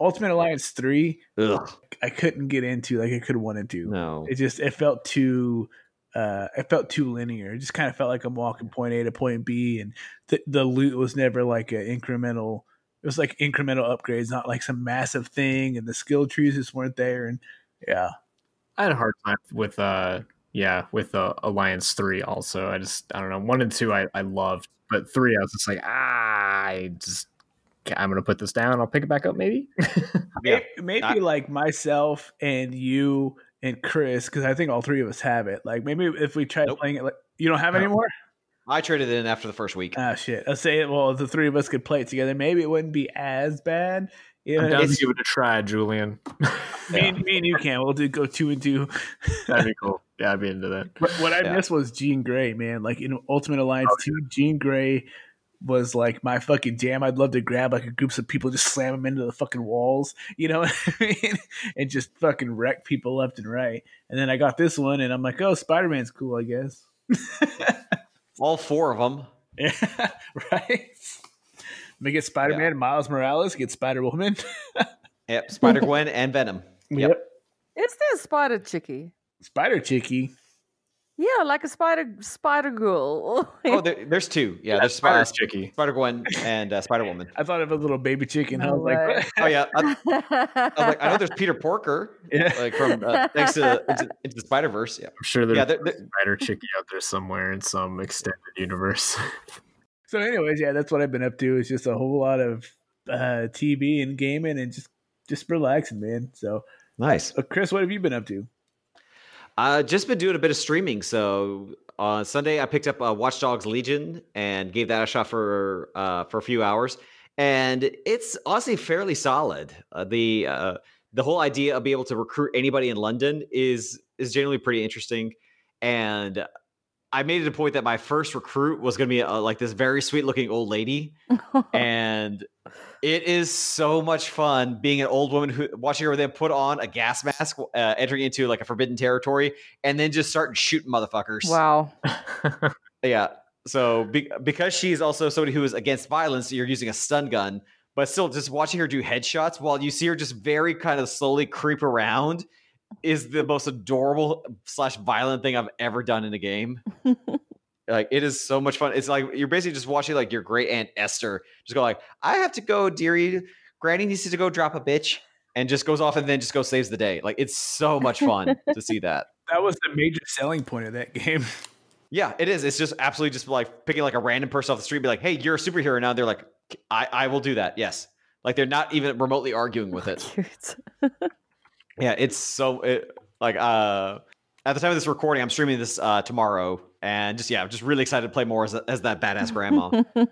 S4: Ultimate Alliance three,
S1: Ugh,
S4: I couldn't get into like I could have wanted to.
S1: no.
S4: It just it felt too uh it felt too linear. It just kind of felt like I'm walking point A to point B and the the loot was never like an incremental it was like incremental upgrades, not like some massive thing and the skill trees just weren't there and yeah.
S2: I had a hard time with uh yeah with uh, Alliance three also. I just I don't know one and two I I loved, but three I was just like ah I just I'm gonna put this down. I'll pick it back up maybe.
S1: Yeah.
S4: Maybe, maybe
S1: I-
S4: like myself and you and Chris, because I think all three of us have it. Like maybe if we tried
S1: Nope.
S4: playing it, like you don't have
S1: No.
S4: any more.
S1: I traded it in after the first week.
S4: Ah, shit. I'll say it. Well, the three of us could play it together, maybe it wouldn't be as bad. You
S2: I'm
S4: know,
S2: down to give it a try, Julian.
S4: me, and, me and you can. We'll do go two and two.
S2: That'd be cool. Yeah, I'd be into that.
S4: But what I
S1: Yeah.
S4: missed was Jean Grey, man. Like in Ultimate Alliance 2, Jean Grey was like my fucking jam. I'd love to grab like a groups of people, just slam them into the fucking walls, you know what I mean? And just fucking wreck people left and right. And then I got this one and I'm like, oh, Spider Man's cool, I guess.
S1: All four of them.
S4: Yeah, right? We get Spider Man, Miles Morales, get Spider Woman.
S1: Yep, Spider Gwen and Venom. Yep.
S3: Is there a Spider Chicky.
S4: Spider Chickie.
S3: Yeah, like a spider spider girl.
S1: Oh, there, there's two. Yeah, there's
S2: Spider
S1: Spider
S2: Chicky.
S1: Spider Gwen and uh, Spider Woman.
S4: I thought of a little baby chicken. I
S3: No
S4: was like,
S3: way.
S4: what?
S1: Oh yeah, I, I was like, I know there's Peter Porker,
S4: yeah.
S1: like from uh, thanks to into, into the Spider Verse. Yeah,
S2: I'm sure there's
S1: yeah.
S2: a
S1: There, there-
S2: Spider Chicky out there somewhere in some extended universe.
S4: So, anyways, yeah, that's what I've been up to. It's just a whole lot of uh, TV and gaming and just just relaxing, man. So,
S1: nice.
S4: uh, Chris, what have you been up to?
S1: Uh, just been doing a bit of streaming. So on Sunday, I picked up uh, Watch Dogs Legion and gave that a shot for uh, for a few hours, and it's honestly fairly solid. Uh, the uh, the whole idea of being able to recruit anybody in London is is generally pretty interesting, and I made it a point that my first recruit was going to be uh, like this very sweet looking old lady, and it is so much fun being an old woman who watching her then put on a gas mask, uh, entering into like a forbidden territory, and then just start shooting motherfuckers.
S3: wow.
S1: Yeah. So be- because she's also somebody who is against violence, you're using a stun gun, but still just watching her do headshots while you see her just very kind of slowly creep around is the most adorable slash violent thing I've ever done in a game. like it is so much fun. It's like you're basically just watching like your great aunt Esther just go like, I have to go, dearie. Granny needs to go drop a bitch, and just goes off and then just go saves the day. Like it's so much fun to see that.
S4: That was the major selling point of that game.
S1: Yeah, it is. It's just absolutely just like picking like a random person off the street, and be like, "Hey, you're a superhero now." They're like, "I I will do that." Yes, like they're not even remotely arguing with it. Yeah, it's so it, like uh at the time of this recording, I'm streaming this uh tomorrow, and just yeah, I'm just really excited to play more as, as that badass grandma.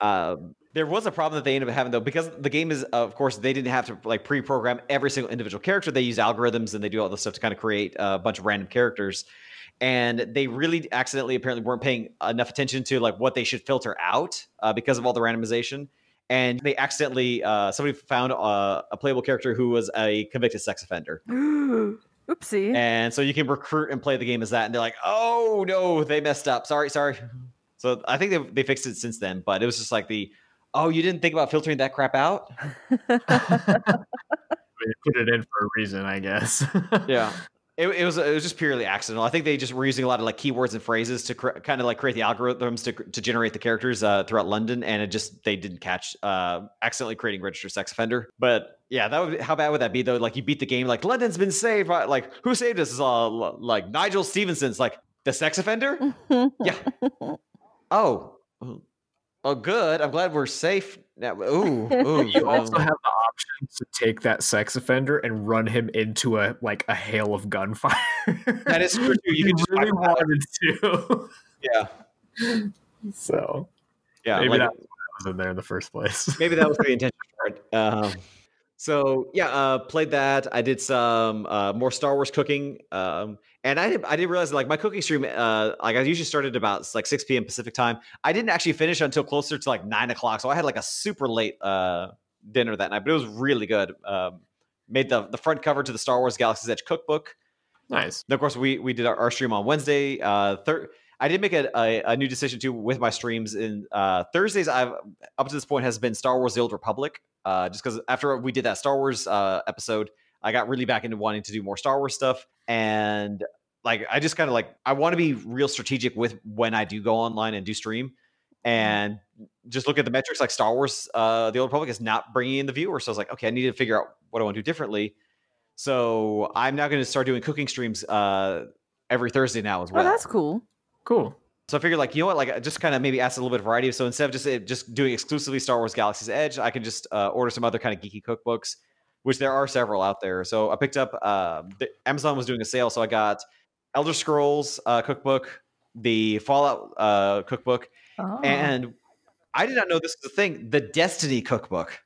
S1: Um, there was a problem that they ended up having though, because the game is, of course, they didn't have to like pre-program every single individual character. They use algorithms and they do all this stuff to kind of create a bunch of random characters. and they really accidentally apparently weren't paying enough attention to like what they should filter out uh, because of all the randomization and they accidentally uh, somebody found uh, a playable character who was a convicted sex offender.
S3: Oopsie.
S1: and so you can recruit and play the game as that and they're like oh no they messed up. Sorry sorry. So i think they, they fixed it since then but it was just like the oh you didn't think about filtering that crap out?
S2: They put it in for a reason, I guess.
S1: yeah it, it was it was just purely accidental. I think they just were using a lot of like keywords and phrases to kind of like create the algorithms to, to generate the characters uh, throughout London, and it just they didn't catch uh, accidentally creating registered sex offender. But yeah, that would how bad would that be though? Like you beat the game, like London's been saved. By, like who saved us? Is all like Nigel Stevenson's like the sex offender. yeah. Oh. Oh, good. I'm glad we're safe now. Ooh, ooh.
S2: you also have the option to take that sex offender and run him into a like a hail of gunfire.
S1: That is true. too. You can just
S2: really
S1: fire-
S2: wanted to.
S1: yeah,
S2: So
S1: yeah.
S2: maybe
S1: like-
S2: that's why I was in there in the first place.
S1: maybe that was the intention for it. Um, so yeah, uh, played that. I did some uh, more Star Wars cooking, um, and I did, I didn't realize like my cooking stream, uh, like I usually started about like six p.m. Pacific time. I didn't actually finish until closer to like nine o'clock, so I had like a super late uh, dinner that night, but it was really good. Um, made the the front cover to the Star Wars Galaxy's Edge cookbook.
S2: nice.
S1: And of course, we we did our, our stream on Wednesday. Uh, third, I did make a, a, a new decision too with my streams. In uh, Thursdays, I've up to this point has been Star Wars: The Old Republic. Uh, just because after we did that Star Wars uh, episode, I got really back into wanting to do more Star Wars stuff, and like I just kind of like I want to be real strategic with when I do go online and do stream, and just look at the metrics. Like Star Wars: uh, The Old Republic is not bringing in the viewers, so I was like, okay, I need to figure out what I want to do differently. So I'm now going to start doing cooking streams uh, every Thursday now as well.
S3: oh,
S1: well.
S3: that's cool.
S2: Cool.
S1: So I figured, like, you know what, like, I just kind of maybe ask a little bit of variety. So instead of just uh, just doing exclusively Star Wars Galaxy's Edge, I can just uh, order some other kind of geeky cookbooks, which there are several out there. So I picked up uh, the, Amazon was doing a sale, so I got Elder Scrolls uh, cookbook, the Fallout uh, cookbook,
S3: Oh.
S1: and I did not know this was a thing, the Destiny cookbook.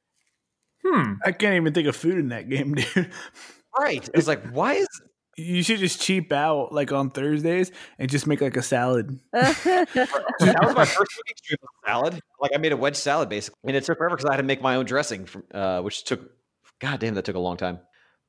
S2: Hmm.
S4: I can't even think of food in that game, dude.
S1: Right? It's like, why is
S4: You should just cheap out like on Thursdays and just make like a salad.
S1: that was my first cooking stream of salad. Like I made a wedge salad basically, and it took forever because I had to make my own dressing, from, uh, which took, god damn, that took a long time.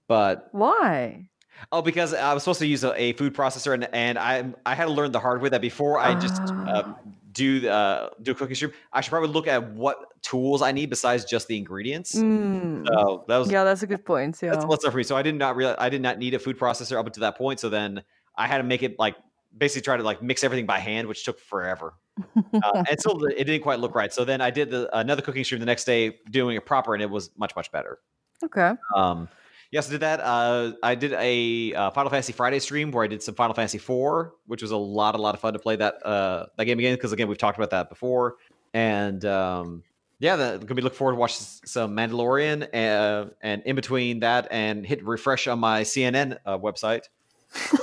S1: But
S3: Why?
S1: oh, because I was supposed to use a, a food processor, and and I I had to learn the hard way that before I just uh,
S3: Ah.
S1: do uh, do a cooking stream, I should probably look at what tools I need besides just the ingredients.
S3: Mm.
S1: So that was
S3: Yeah, that's a good point. Yeah.
S1: that's what's up for me. So I did not realize I did not need a food processor up until that point. So then I had to make it like basically try to like mix everything by hand, which took forever. uh, and still it didn't quite look right. So then I did the, another cooking stream the next day, doing it proper, and it was much much better.
S3: Okay.
S1: Um, yes, I did that. Uh, I did a uh, Final Fantasy Friday stream where I did some Final Fantasy IV, which was a lot a lot of fun to play that uh, that game again because again we've talked about that before, and um, yeah, the, gonna be looking forward to watch some Mandalorian, uh, and in between that, and hit refresh on my CNN uh, website,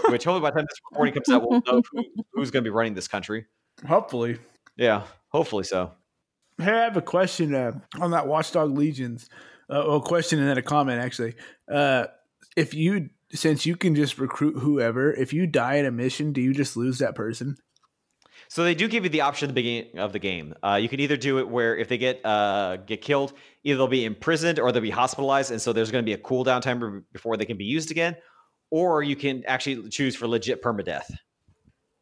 S1: which hopefully by the time this recording comes out, we'll know who, who's going to be running this country.
S4: Hopefully.
S1: Yeah, hopefully so.
S4: Hey, I have a question uh, on that Watchdog Legions. Uh, well, a question and then a comment actually. Uh, if you, since you can just recruit whoever, if you die in a mission, do you just lose that person?
S1: So they do give you the option at the beginning of the game. Uh, you can either do it where if they get uh, get killed, either they'll be imprisoned or they'll be hospitalized, and so there's going to be a cooldown time before they can be used again. Or you can actually choose for legit permadeath.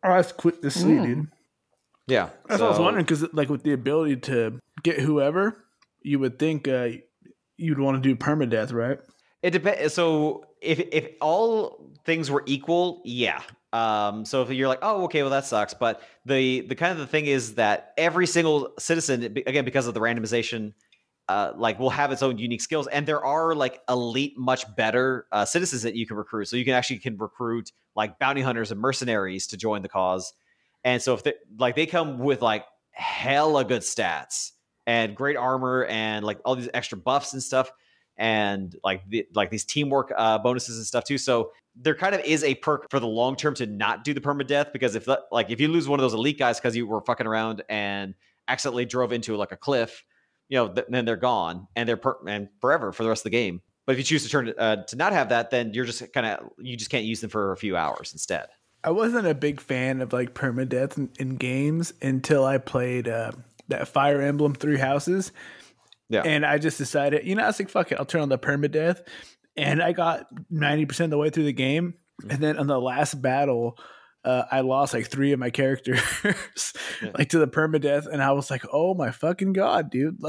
S4: Oh, that's quick to see,
S3: Mm.
S4: dude.
S1: Yeah,
S4: That's what I was wondering because, like, with the ability to get whoever, you would think uh, you'd want to do permadeath, right?
S1: It depends. So if if all things were equal, yeah. Um, so if you're like, oh, okay, well that sucks. But the the kind of the thing is that every single citizen, again, because of the randomization, uh, like will have its own unique skills, and there are like elite, much better uh, citizens that you can recruit. So you can actually can recruit like bounty hunters and mercenaries to join the cause. And so if they like they come with like hella good stats and great armor and like all these extra buffs and stuff and like the, like these teamwork uh, bonuses and stuff too. So there kind of is a perk for the long term to not do the permadeath because if the, like if you lose one of those elite guys because you were fucking around and accidentally drove into like a cliff, you know, th- then they're gone and they're per- and forever for the rest of the game. But if you choose to turn uh, to not have that, then you're just kind of you just can't use them for a few hours instead.
S4: I wasn't a big fan of like permadeath in, in games until I played uh, that Fire Emblem Three Houses.
S1: Yeah.
S4: And I just decided, you know, I was like, fuck it, I'll turn on the permadeath. And I got 90% of the way through the game.
S1: Mm-hmm.
S4: And then on the last battle, uh, I lost like three of my characters,
S1: Yeah.
S4: like to the permadeath. And I was like, oh my fucking God, dude.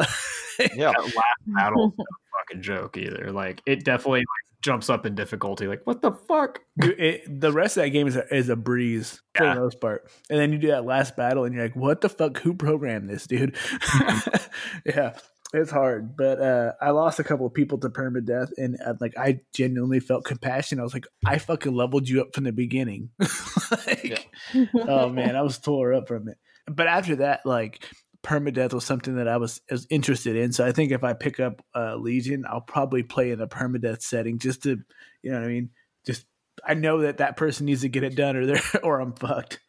S1: Yeah.
S2: That last battle no fucking joke either. Like it definitely like, jumps up in difficulty. Like what the fuck?
S4: Dude, it, the rest of that game is a, is a breeze for
S2: Yeah.
S4: the most part. And then you do that last battle, and you're like, "What the fuck? Who programmed this, dude?" yeah, it's hard. But uh, I lost a couple of people to permadeath, and uh, like I genuinely felt compassion. I was like, "I fucking leveled you up from the beginning." like, oh man, I was tore up from it. But after that, like permadeath was something that I was, was interested in. So I think if I pick up uh, Legion, I'll probably play in a permadeath setting just to, you know what I mean? Just I know that that person needs to get it done, or they're or I'm fucked.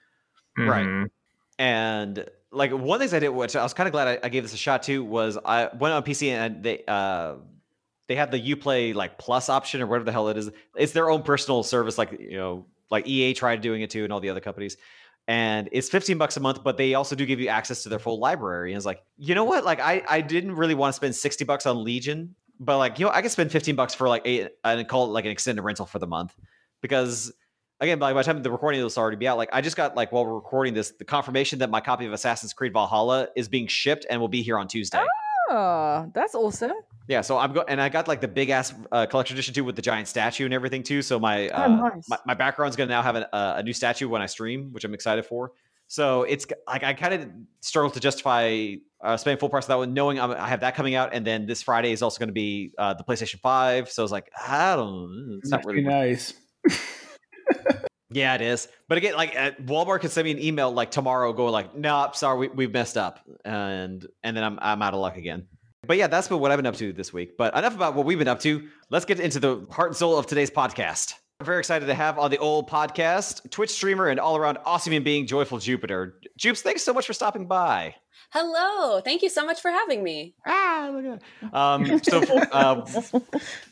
S1: Right.
S2: Mhm.
S1: And like one of the things I did, which I was kind of glad I, I gave this a shot too, was I went on PC and they uh they have the UPlay like plus option or whatever the hell it is. It's their own personal service, like you know, like EA tried doing it too, and all the other companies. And it's 15 bucks a month, but they also do give you access to their full mm-hmm. library. And it's like, you know what? Like I I didn't really want to spend 60 bucks on Legion, but like, you know, I could spend 15 bucks for like a and call it like an extended rental for the month. Because again, by, by the time the recording will already be out, like I just got like while we're recording this, the confirmation that my copy of Assassin's Creed Valhalla is being shipped and will be here on Tuesday.
S3: Oh, Oh, that's awesome.
S1: Yeah, so I'm go and I got like the big ass uh, collection edition too with the giant statue and everything too. So my uh,
S3: Oh, nice.
S1: my, my background's gonna now have an, uh, a new statue when I stream, which I'm excited for. So it's like I kind of struggle to justify uh, spending full price of that one, knowing I'm, I have that coming out, and then this Friday is also going to be uh, the PlayStation Five. So it's like I don't, it's not really
S4: nice.
S1: yeah, it is. But again, like uh, Walmart could send me an email like tomorrow, going like, "No, sorry, we, we've messed up," and and then I'm I'm out of luck again. But yeah, that's been what I've been up to this week. But enough about what we've been up to. Let's get into the heart and soul of today's podcast. I'm very excited to have on the old podcast Twitch streamer and all around awesome human being, Joyful Jupiter. Jupes, thanks so much for stopping by.
S5: Hello. Thank you so much for having me.
S1: Ah, look at that. Um, so, uh,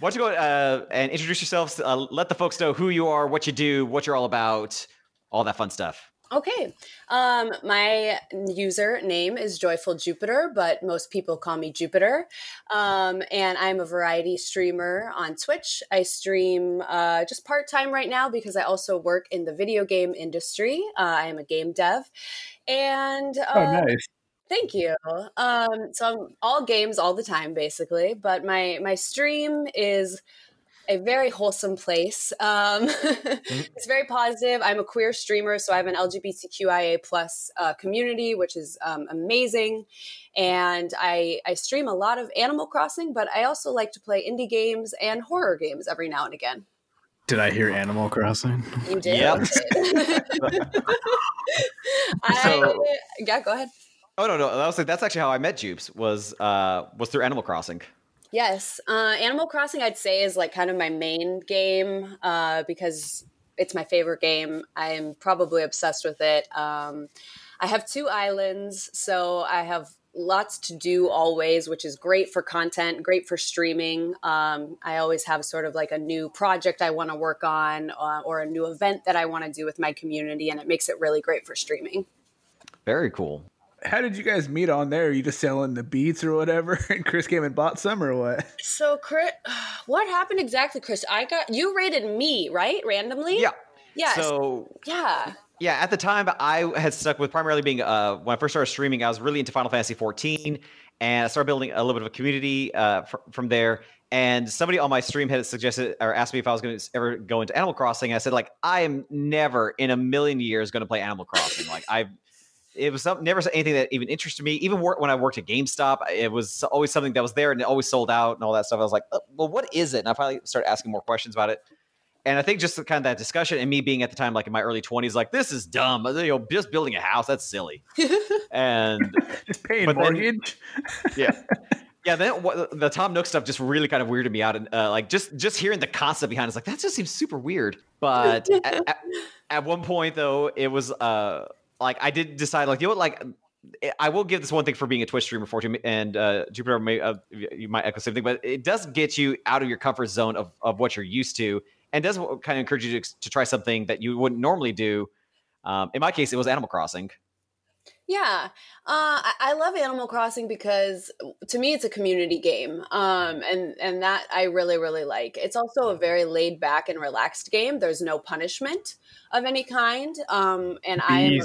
S1: why don't you go uh, and introduce yourselves? Uh, let the folks know who you are, what you do, what you're all about, all that fun stuff.
S5: Okay. Um, my user name is Joyful Jupiter, but most people call me Jupiter. Um, and I'm a variety streamer on Twitch. I stream uh, just part time right now because I also work in the video game industry. Uh, I am a game dev. And uh,
S4: Oh, nice.
S5: Thank you. Um, so I'm all games all the time, basically. But my my stream is a very wholesome place. Um, It's very positive. I'm a queer streamer, so I have an LGBTQIA plus uh, community, which is um, amazing. And I I stream a lot of Animal Crossing, but I also like to play indie games and horror games every now and again.
S2: Did I hear Animal Crossing?
S5: You did.
S1: Yep.
S5: I,
S1: So-
S5: yeah, go ahead.
S1: Oh no, no, was like that's actually how I met Jupes was uh was through Animal Crossing.
S5: Yes, uh, Animal Crossing, I'd say, is like kind of my main game uh, because it's my favorite game. I'm probably obsessed with it. Um, I have two islands, so I have lots to do always, which is great for content, great for streaming. Um, I always have sort of like a new project I want to work on uh, or a new event that I want to do with my community, and it makes it really great for streaming.
S1: Very cool.
S4: How did you guys meet on there? Are you just selling the beats or whatever? And Chris came and bought some or what?
S5: So, Chris, what happened exactly, Chris? I got you rated me, right? Randomly?
S1: Yeah.
S5: Yeah.
S1: So
S5: yeah.
S1: yeah, at the time I had stuck with primarily being uh when I first started streaming, I was really into Final Fantasy 14 and I started building a little bit of a community uh fr- from there. And somebody on my stream had suggested or asked me if I was going to ever go into Animal Crossing. I said like I am never in a million years going to play Animal Crossing. like I it was some, never anything that even interested me. Even work, when I worked at GameStop, it was always something that was there and it always sold out and all that stuff. I was like, "Uh, well, what is it? And I finally started asking more questions about it. And I think just the kind of that discussion and me being at the time, like in my early 20s, like, this is dumb. You know, just building a house, that's silly. and
S4: Just paying
S1: But then-
S4: mortgage?
S1: yeah. Yeah, then what, the Tom Nook stuff just really kind of weirded me out, and uh, like just just hearing the concept behind it, it's like that just seems super weird. But at, at, at one point, though, it was uh like I did decide, like you know what, like I will give this one thing for being a Twitch streamer for you, and uh, Jupiter may uh, you might echo the same thing, but it does get you out of your comfort zone of of what you're used to, and does kind of encourage you to, to try something that you wouldn't normally do. Um, in my case, it was Animal Crossing.
S5: Yeah, uh, I, I love Animal Crossing because to me it's a community game, um, and and that I really really like. It's also a very laid back and relaxed game. There's no punishment of any kind, um, and I.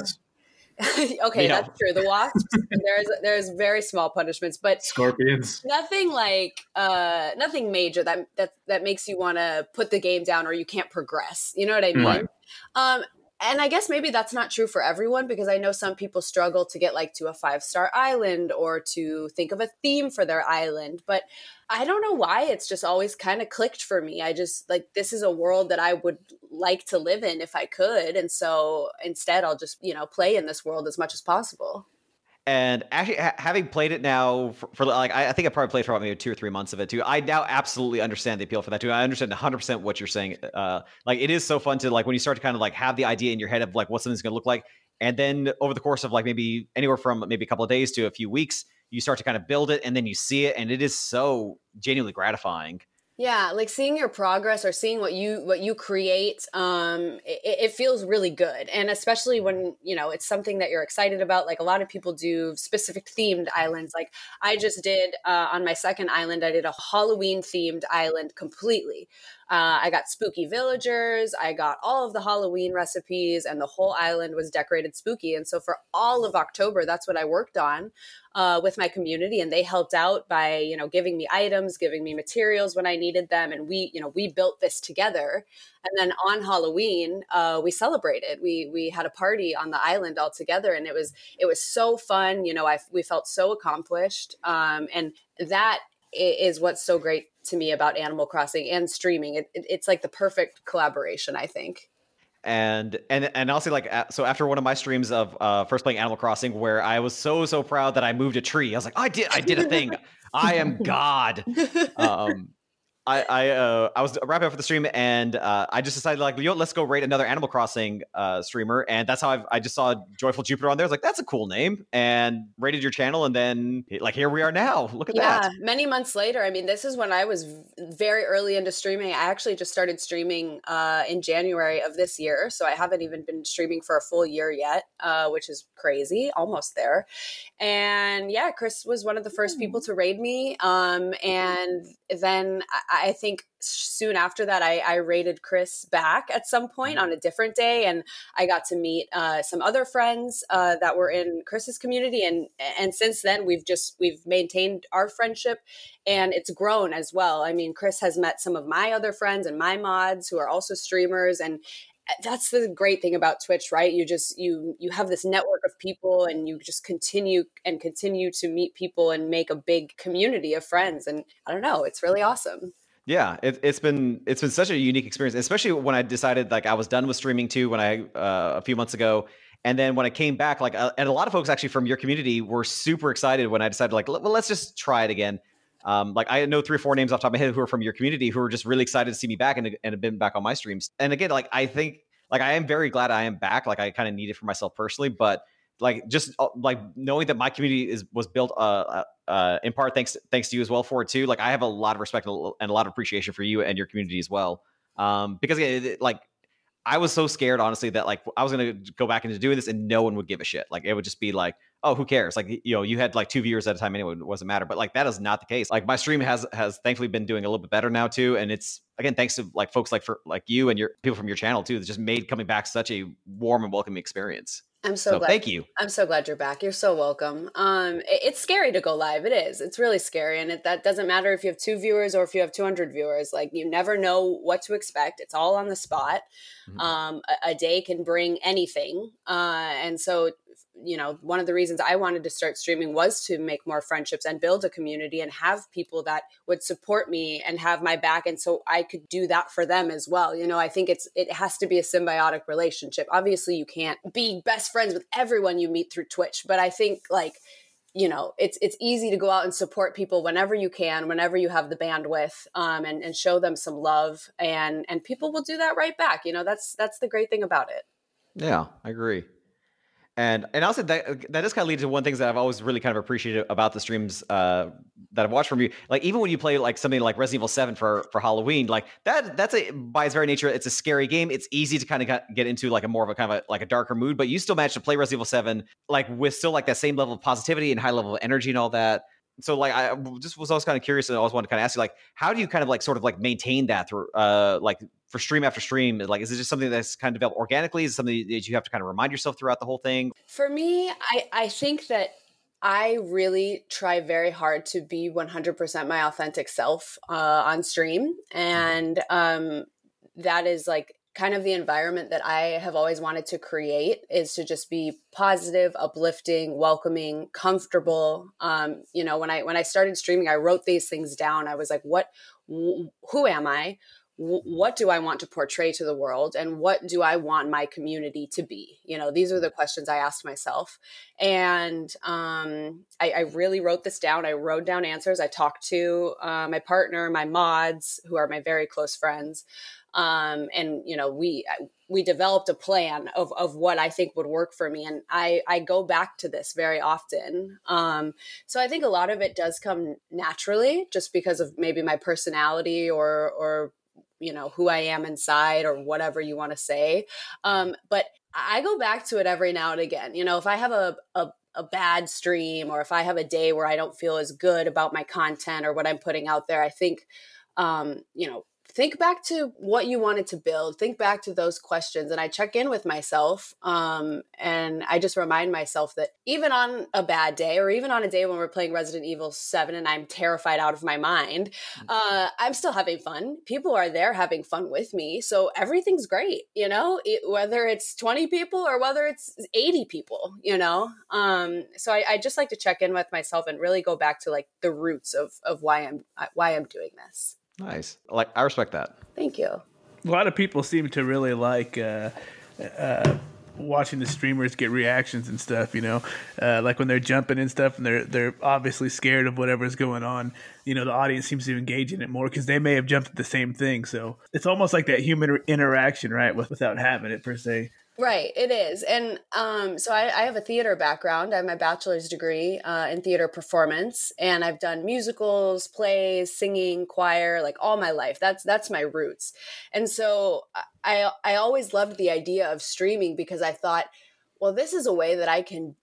S5: okay, yeah. that's true. The wasps, there's there's very small punishments, but
S2: scorpions.
S5: Nothing like uh, nothing major that that that makes you want to put the game down or you can't progress. You know what I mean? Right. Um, and I guess maybe that's not true for everyone because I know some people struggle to get like to a five star island or to think of a theme for their island. But I don't know why it's just always kind of clicked for me. I just like this is a world that I would like to live in if I could. And so instead, I'll just, you know, play in this world as much as possible.
S1: And actually, ha- having played it now for, for like, I, I, think I probably played for about maybe two or three months of it too. I now absolutely understand the appeal for that too. I understand 100 percent what you're saying. Uh, like, it is so fun to like when you start to kind of like have the idea in your head of like what something's going to look like, and then over the course of like maybe anywhere from maybe a couple of days to a few weeks, you start to kind of build it, and then you see it, and it is so genuinely gratifying.
S5: Yeah, like seeing your progress or seeing what you what you create, um, it, it, feels really good, and especially when you know it's something that you're excited about. Like a lot of people do specific themed islands. Like I just did uh, on my second island, I did a Halloween themed island completely. Uh, I got spooky villagers. I got all of the Halloween recipes, and the whole island was decorated spooky. And so for all of October, that's what I worked on uh, with my community, and they helped out by you know giving me items, giving me materials when I needed them, and we you know we built this together. And then on Halloween, uh, we celebrated. We we had a party on the island all together, and it was it was so fun. You know, I we felt so accomplished, um, and that is what's so great to me about Animal Crossing and streaming. It, it, it's like the perfect collaboration, I think.
S1: And and and I'll say like so after one of my streams of uh, first playing Animal Crossing, where I was so so proud that I moved a tree. I was like, I did I did a thing. I am God. Um, I I, uh, I was wrapping up for the stream and uh, I just decided like, yo, let's go rate another Animal Crossing uh, streamer, and that's how I've, i just saw Joyful Jupiter on there. I was like, that's a cool name, and rated your channel, and then like here we are now. Look at yeah, that.
S5: Yeah, many months later. I mean, this is when I was very early into streaming. I actually just started streaming uh, in January of this year, so I haven't even been streaming for a full year yet, uh, which is crazy, almost there. And yeah, Chris was one of the first people to raid me, um, and then. I, I think soon after that, I, I, rated Chris back at some point mm-hmm. on a different day, and I got to meet uh, some other friends uh, that were in Chris's community, and and since then we've just we've maintained our friendship, and it's grown as well. I mean, Chris has met some of my other friends and my mods who are also streamers, and eh, that's the great thing about twitch right you just you you have this network of people and you just continue and continue to meet people and make a big community of friends and i don't know it's really awesome
S1: yeah, it, has been it's been such a unique experience, especially when I decided like I was done with streaming too when I uh, a few months ago, and then when I came back, like uh, and a lot of folks actually from your community were super excited when I decided like well let's just try it again. Um, like I know three or four names off top of my head who are from your community who are just really excited to see me back and, and have been back on my streams. And again, like I think like I am very glad I am back. Like I kind of need it for myself personally, but like just uh, like knowing that my community is was built uh, uh, uh, in part thanks thanks to you as well for it too. Like I have a lot of respect and a lot of appreciation for you and your community as well. Um, because it, it, like I was so scared honestly that like I was gonna go back into doing this and no one would give a shit. Like it would just be like, oh, who cares? Like you know, you had like two viewers at a time anyway, it wasn't matter. But like that is not the case. Like my stream has has thankfully been doing a little bit better now too, and it's again thanks to like folks like for like you and your people from your channel too that just made coming back such a warm and welcoming experience.
S5: I'm so,
S1: so,
S5: glad.
S1: Thank you.
S5: I'm so glad you're back. You're so welcome. Um, it, it's scary to go live. It is. It's really scary, and it, that doesn't matter if you have two viewers or if you have 200 viewers. Like you never know what to expect. It's all on the spot. Mm-hmm. Um, a, a, day can bring anything, uh, and so you know, one of the reasons I wanted to start streaming was to make more friendships and build a community and have people that would support me and have my back. And so I could do that for them as well. You know, I think it's, it has to be a symbiotic relationship. Obviously, you can't be best friends with everyone you meet through Twitch, but I think like, you know it's it's easy to go out and support people whenever you can whenever you have the bandwidth um, and and show them some love and and people will do that right back you know that's that's the great thing about it
S1: yeah i agree and and also that that does kind of lead to one thing that I've always really kind of appreciated about the streams uh, that I've watched from you, like even when you play like something like Resident Evil Seven for for Halloween, like that that's a by its very nature, it's a scary game. It's easy to kind of get into like a more of a kind of a, like a darker mood, but you still managed to play Resident Evil Seven like with still like that same level of positivity and high level of energy and all that. So like I just was always kind of curious and I always wanted to kind of ask you like how do you kind of like sort of like maintain that through uh like for stream after stream? Like is it just something that's kind of developed organically? Is it something that you have to kind of remind yourself throughout the whole thing?
S5: For me, I I think that I really try very hard to be 100% my authentic self uh, on stream. And um, that is like kind of the environment that I have always wanted to create is to just be positive, uplifting, welcoming, comfortable. Um, you know, when I when I started streaming, I wrote these things down. I was like, what who am I? what do I want to portray to the world and what do I want my community to be? You know, these are the questions I asked myself. And um, I, I, really wrote this down. I wrote down answers. I talked to uh, my partner, my mods, who are my very close friends. Um, and, you know, we, we developed a plan of, of what I think would work for me. And I, I go back to this very often. Um, so I think a lot of it does come naturally just because of maybe my personality or, or you know who i am inside or whatever you want to say um, but i go back to it every now and again you know if i have a, a a bad stream or if I have a day where I don't feel as good about my content or what I'm putting out there, I think, um, you know, think back to what you wanted to build think back to those questions and i check in with myself um, and i just remind myself that even on a bad day or even on a day when we're playing resident evil 7 and i'm terrified out of my mind mm. uh, i'm still having fun. People are there having fun with me so everything's great you know? It, whether it's 20 people or whether it's 80 people you know? Um, so I, I just like to check in with myself and really go back to like the roots of of why i'm why i'm doing this
S1: Nice. Like I respect that.
S5: Thank you.
S4: A lot of people seem to really like uh, uh, watching the streamers get reactions and stuff. You know, uh, like when they're jumping and stuff, and they're they're obviously scared of whatever's going on. You know, the audience seems to engage in it more because they may have jumped at the same thing. So it's almost like that human interaction, right? With, without having it per se.
S5: Right, it is. And um, so I, I, have a theater background. I have my bachelor's degree uh, in theater performance, and I've done musicals, plays, singing, choir, like all my life. That's that's my roots. And so I I always loved the idea of streaming because I thought, well, this is a way that I can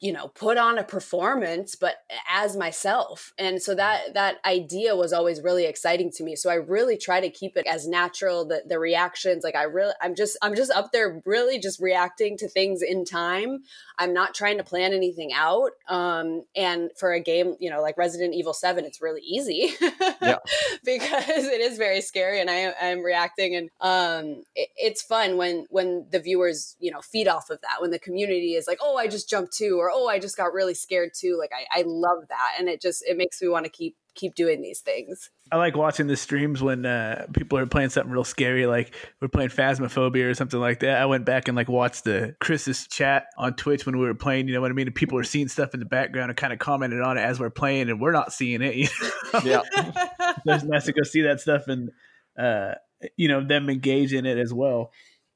S5: you know put on a performance but as myself. And so that that idea was always really exciting to me. So i really try to keep it as natural the the reactions like i really i'm just i'm just up there really just reacting to things in time. I'm not trying to plan anything out. Um and for a game you know like resident evil 7 it's really easy yeah. because it is very scary and i i'm reacting. And um it, it's fun when when the viewers you know feed off of that when the community is like oh i just jumped to or oh i just got really scared too. Like i, I love that and it just it makes me want to keep keep doing these things.
S4: I like watching the streams when uh, people are playing something real scary like we're playing phasmophobia or something like that. I went back and like watched the chris's chat on twitch when we were playing you know what i mean? And people are seeing stuff in the background and kind of commented on it as we're playing and we're not seeing it you know? yeah. It's nice to go see that stuff and uh, you know them engage in it as well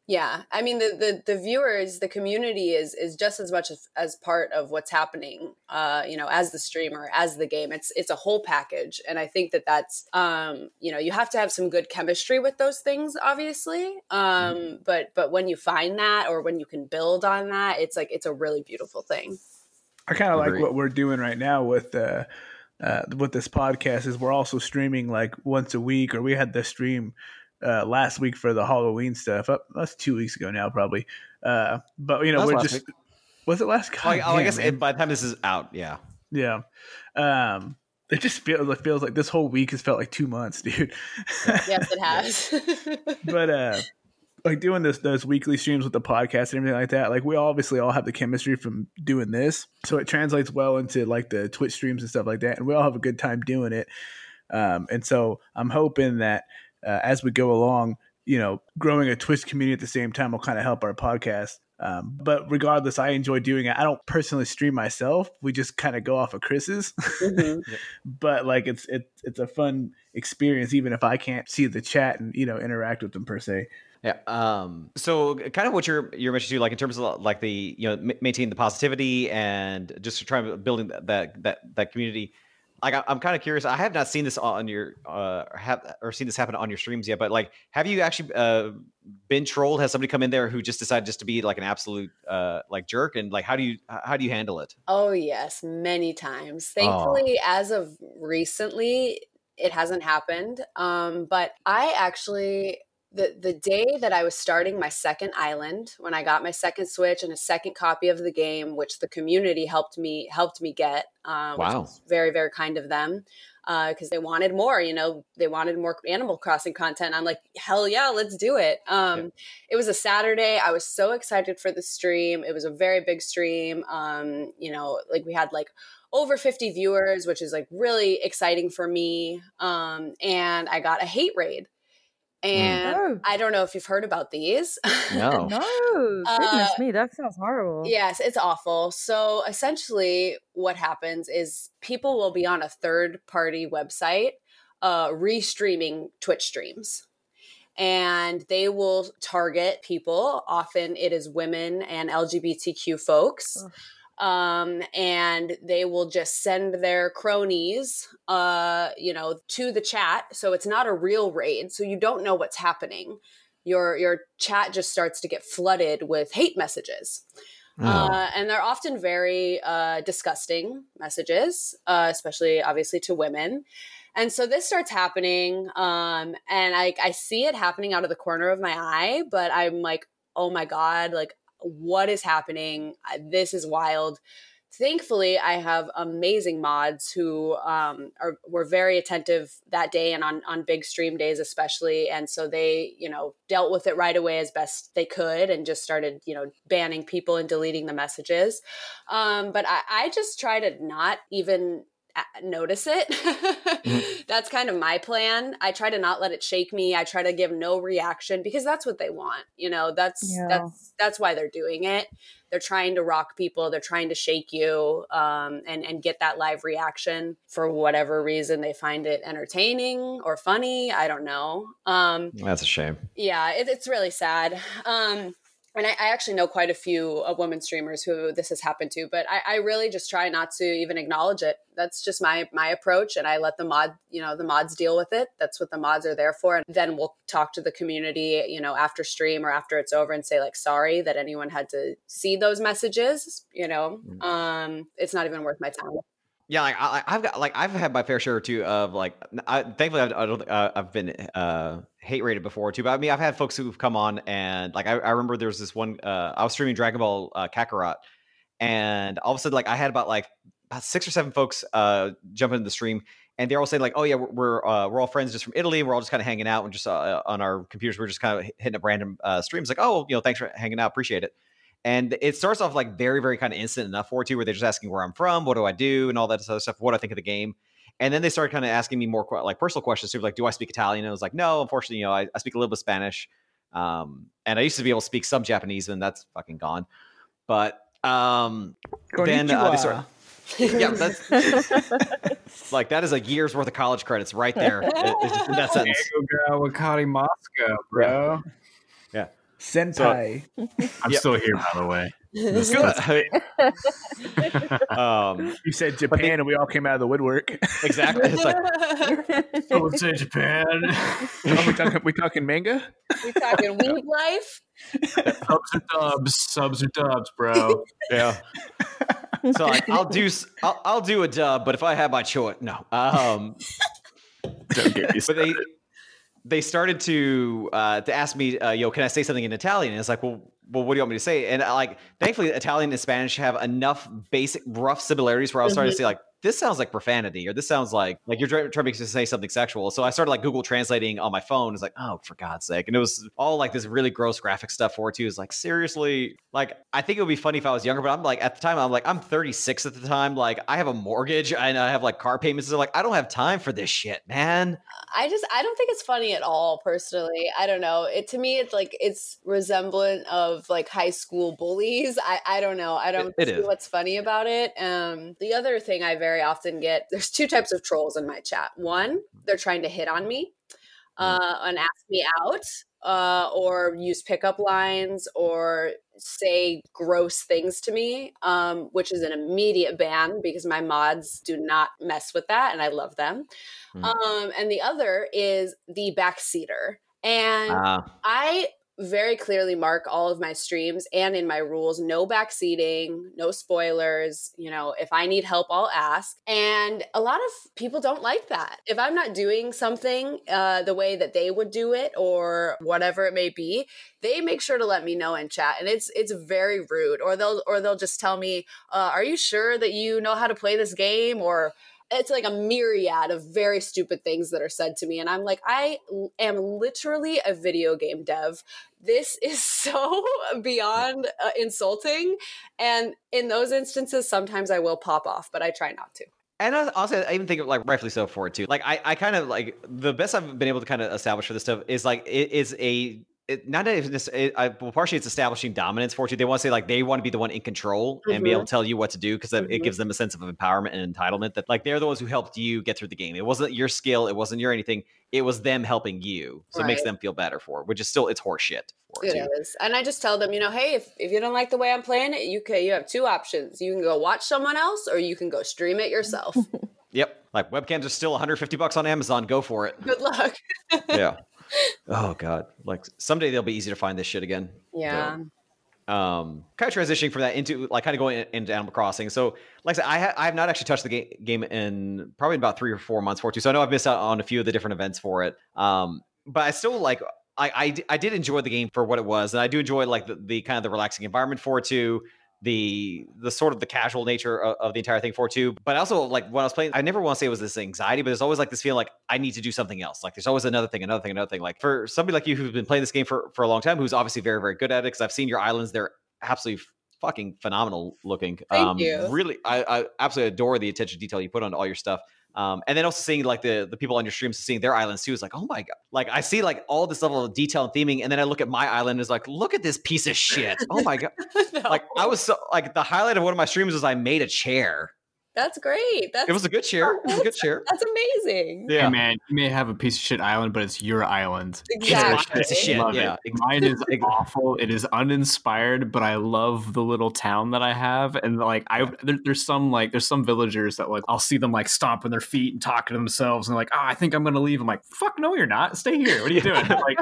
S5: yeah, I mean the, the the viewers, the community is is just as much as, as part of what's happening. Uh, you know, as the streamer, as the game, it's it's a whole package, and I think that that's um, you know you have to have some good chemistry with those things, obviously. Um, mm-hmm. but but when you find that, or when you can build on that, it's like it's a really beautiful thing.
S4: I kind of like what we're doing right now with uh, uh, with this podcast. Is we're also streaming like once a week, or we had the stream uh, last week for the Halloween stuff. Uh, that's two weeks ago now, probably. Uh, but you know, we're just week. was it last?
S1: God, oh, I guess it, by the time this is out, yeah,
S4: yeah. Um, it just feels it feels like this whole week has felt like two months, dude.
S5: yes, it has.
S4: but uh, like doing this those weekly streams with the podcast and everything like that. Like we obviously all have the chemistry from doing this, so it translates well into like the Twitch streams and stuff like that, and we all have a good time doing it. Um, and so I'm hoping that uh, as we go along, you know, growing a Twitch community at the same time will kind of help our podcast. Um, but regardless, I enjoy doing it. I don't personally stream myself. We just kind of go off of Chris's. Mm-hmm. but like it's it's it's a fun experience, even if I can't see the chat and you know interact with them per se.
S1: Yeah. Um, so kind of what you're you're mentioning, like in terms of like the you know maintaining the positivity and just trying to building that that that community. Like I, am kind of curious. I have not seen this on your uh have or seen this happen on your streams yet, but like, have you actually uh been trolled? Has somebody come in there who just decided just to be like an absolute uh like jerk? And like, how do you how do you handle it?
S5: Oh yes, many times. Thankfully, oh. as of recently, it hasn't happened. Um, but I actually the the day that I was starting my second island, when I got my second Switch and a second copy of the game, which the community helped me helped me get, uh, wow, very very kind of them, because uh, they wanted more. You know, they wanted more Animal Crossing content. I'm like, hell yeah, let's do it. Um, yeah. It was a Saturday. I was so excited for the stream. It was a very big stream. Um, you know, like we had like over 50 viewers, which is like really exciting for me. Um, and I got a hate raid. Mm. And oh. I don't know if you've heard about these.
S1: No.
S3: no. Goodness uh, me, that sounds horrible.
S5: Yes, it's awful. So essentially, what happens is people will be on a third party website uh, restreaming Twitch streams. And they will target people. Often it is women and LGBTQ folks. Ugh um, and they will just send their cronies, uh, you know, to the chat. So it's not a real raid, so you don't know what's happening. Your your chat just starts to get flooded with hate messages. Oh. Uh, and they're often very uh, disgusting messages, uh, especially obviously to women. And so this starts happening, um, and I, I see it happening out of the corner of my eye, but I'm like, oh my god, like what is happening? This is wild. Thankfully, I have amazing mods who um, are were very attentive that day and on on big stream days especially, and so they you know dealt with it right away as best they could and just started you know banning people and deleting the messages. Um, but I, I just try to not even notice it. mm-hmm. That's kind of my plan. I try to not let it shake me. I try to give no reaction because that's what they want. You know, that's yeah. that's that's why they're doing it. They're trying to rock people. They're trying to shake you um, and and get that live reaction for whatever reason they find it entertaining or funny. I don't know. Um,
S1: that's a shame.
S5: Yeah, it, it's really sad. Um, and I, I, actually know quite a few of women streamers who this has happened to, but I, I, really just try not to even acknowledge it. That's just my my approach, and I let the mod, you know, the mods deal with it. That's what the mods are there for. And then we'll talk to the community, you know, after stream or after it's over, and say like, sorry that anyone had to see those messages. You know, mm. um, it's not even worth my time.
S1: Yeah, like I, have got like I've had my fair share too of like I, thankfully I've, I don't uh, I've been uh, hate rated before too, but I mean I've had folks who've come on and like I, I remember there was this one uh, I was streaming Dragon Ball uh, Kakarot, and all of a sudden like I had about like about six or seven folks uh, jump into the stream, and they're all saying like, oh yeah, we're we're, uh, we're all friends just from Italy, we're all just kind of hanging out and just uh, on our computers, we're just kind of hitting up random uh, streams like, oh you know thanks for hanging out, appreciate it. And it starts off like very, very kind of instant enough for two, where they're just asking where I'm from, what do I do, and all that other stuff, what I think of the game. And then they started kind of asking me more like personal questions too, like, do I speak Italian? And I was like, no, unfortunately, you know, I, I speak a little bit of Spanish. Um, and I used to be able to speak some Japanese, and that's fucking gone. But um, then uh, they start, yeah, that's like that is a year's worth of college credits right there. It, it's in that sentence.
S2: Wakarimasu ka, bro.
S4: Yeah, Sentai.
S2: So, I'm yep. still here, by the way.
S4: um, you said Japan, they, and we all came out of the woodwork.
S1: Exactly. It's like,
S2: I would say Japan.
S4: oh, we talking? We talking manga?
S5: We talking weeb life?
S2: subs or dubs, subs or dubs, bro.
S1: Yeah. So like, I'll do, I'll, I'll, do a dub, but if I have my choice, no. Um,
S2: Don't get me started. But they,
S1: they started to uh, to ask me, uh, "Yo, can I say something in Italian?" And it's like, "Well, well, what do you want me to say?" And like, thankfully, Italian and Spanish have enough basic rough similarities where I was mm-hmm. starting to say like, this sounds like profanity or this sounds like like you're trying, trying to say something sexual. So i started like google translating on my phone. It's like oh for god's sake. And it was all like this really gross graphic stuff for it too. It's like seriously? Like i think it would be funny if i was younger but i'm like at the time i'm like i'm 36 at the time. Like i have a mortgage and i have like car payments. So like i don't have time for this shit man.
S5: I just i don't think it's funny at all personally. I don't know. It to me it's like it's resemblant of like high school bullies. I i don't know. I don't it, it see is. what's funny about it. Um the other thing i very very often get there's two types of trolls in my chat. One, they're trying to hit on me. uh, and ask me out uh, or use pickup lines or say gross things to me, um, which is an immediate ban because my mods do not mess with that and I love them.
S1: Mm.
S5: Um, and the other is the backseater. And
S1: Ah,
S5: I very clearly mark all of my streams and in my rules no backseating, no spoilers. You know, if I need help, I'll ask. And a lot of people don't like that. If I'm not doing something uh, the way that they would do it or whatever it may be, they make sure to let me know in chat, and it's it's very rude. Or they'll or they'll just tell me, uh, "Are you sure that you know how to play this game?" or it's like a myriad of very stupid things that are said to me and i'm like i am literally a video game dev this is so beyond uh, insulting and in those instances sometimes i will pop off but i try not to
S1: And also, I even think of, like rightfully so for it too. Like I, I kind of like the best I've been able to kind of establish for this stuff is like it is a it, not that it's, it, I, well, partially it's establishing dominance for you. They want to say like they want to be the one in control and be able to tell you what to do because it
S5: Mhm.
S1: gives them a sense of empowerment and entitlement that like they're the ones who helped you get through the game. It wasn't your skill, it wasn't your anything. It was them helping you, so it makes them feel better for it, which is still it's horseshit for it
S5: It is, and I just tell them, you know, hey, if, if you don't like the way I'm playing it, you can you have two options. You can go watch someone else, or you can go stream it yourself.
S1: Yep, like webcams are still 150 bucks on Amazon. Go for it.
S5: Good luck.
S1: yeah. Oh god, like someday they'll be easy to find this shit again.
S5: Yeah.
S1: um kind of transitioning from that into like kind of going into Animal Crossing. So, like I said, I, ha- I have not actually touched the ga- game in probably about three or four months for it too. So I know I've missed out on a few of the different events for it. Um, but I still like I I did enjoy the game for what it was, and I do enjoy like the, the kind of the relaxing environment for it too. The the sort of the casual nature of, of the entire thing for too. But also like when I was playing, I never want to say it was this anxiety, but there's always like this feeling like I need to do something else. Like there's always another thing, another thing, another thing. Like for somebody like you who's been playing this game for for a long time, who's obviously very very good at it, because I've seen your islands, they're absolutely fucking phenomenal looking.
S5: Thank um, you.
S1: Really, I, I absolutely adore the attention detail you put on all your stuff. Um, and then also seeing like the the people on your streams seeing their islands too is like, oh my god! Like I see like all this level of detail and theming, and then I look at my island and is like, look at this piece of shit! Oh my god!
S5: No.
S1: Like I was so like the highlight of one of my streams was I made a chair.
S5: That's great. That's
S1: It was a good chair. It was a good chair.
S5: that's amazing.
S2: Hey man, you may have a piece of shit island, but it's your island.
S5: Exactly.
S1: It's a shit.
S2: Love
S1: yeah.
S2: it. Mine is awful. It is uninspired, but I love the little town that I have. And like, I there, there's some like there's some villagers that like I'll see them like stomping their feet and talking to themselves and like, oh, I think I'm gonna leave. I'm like, fuck, no, you're not. Stay here. What are you doing? like,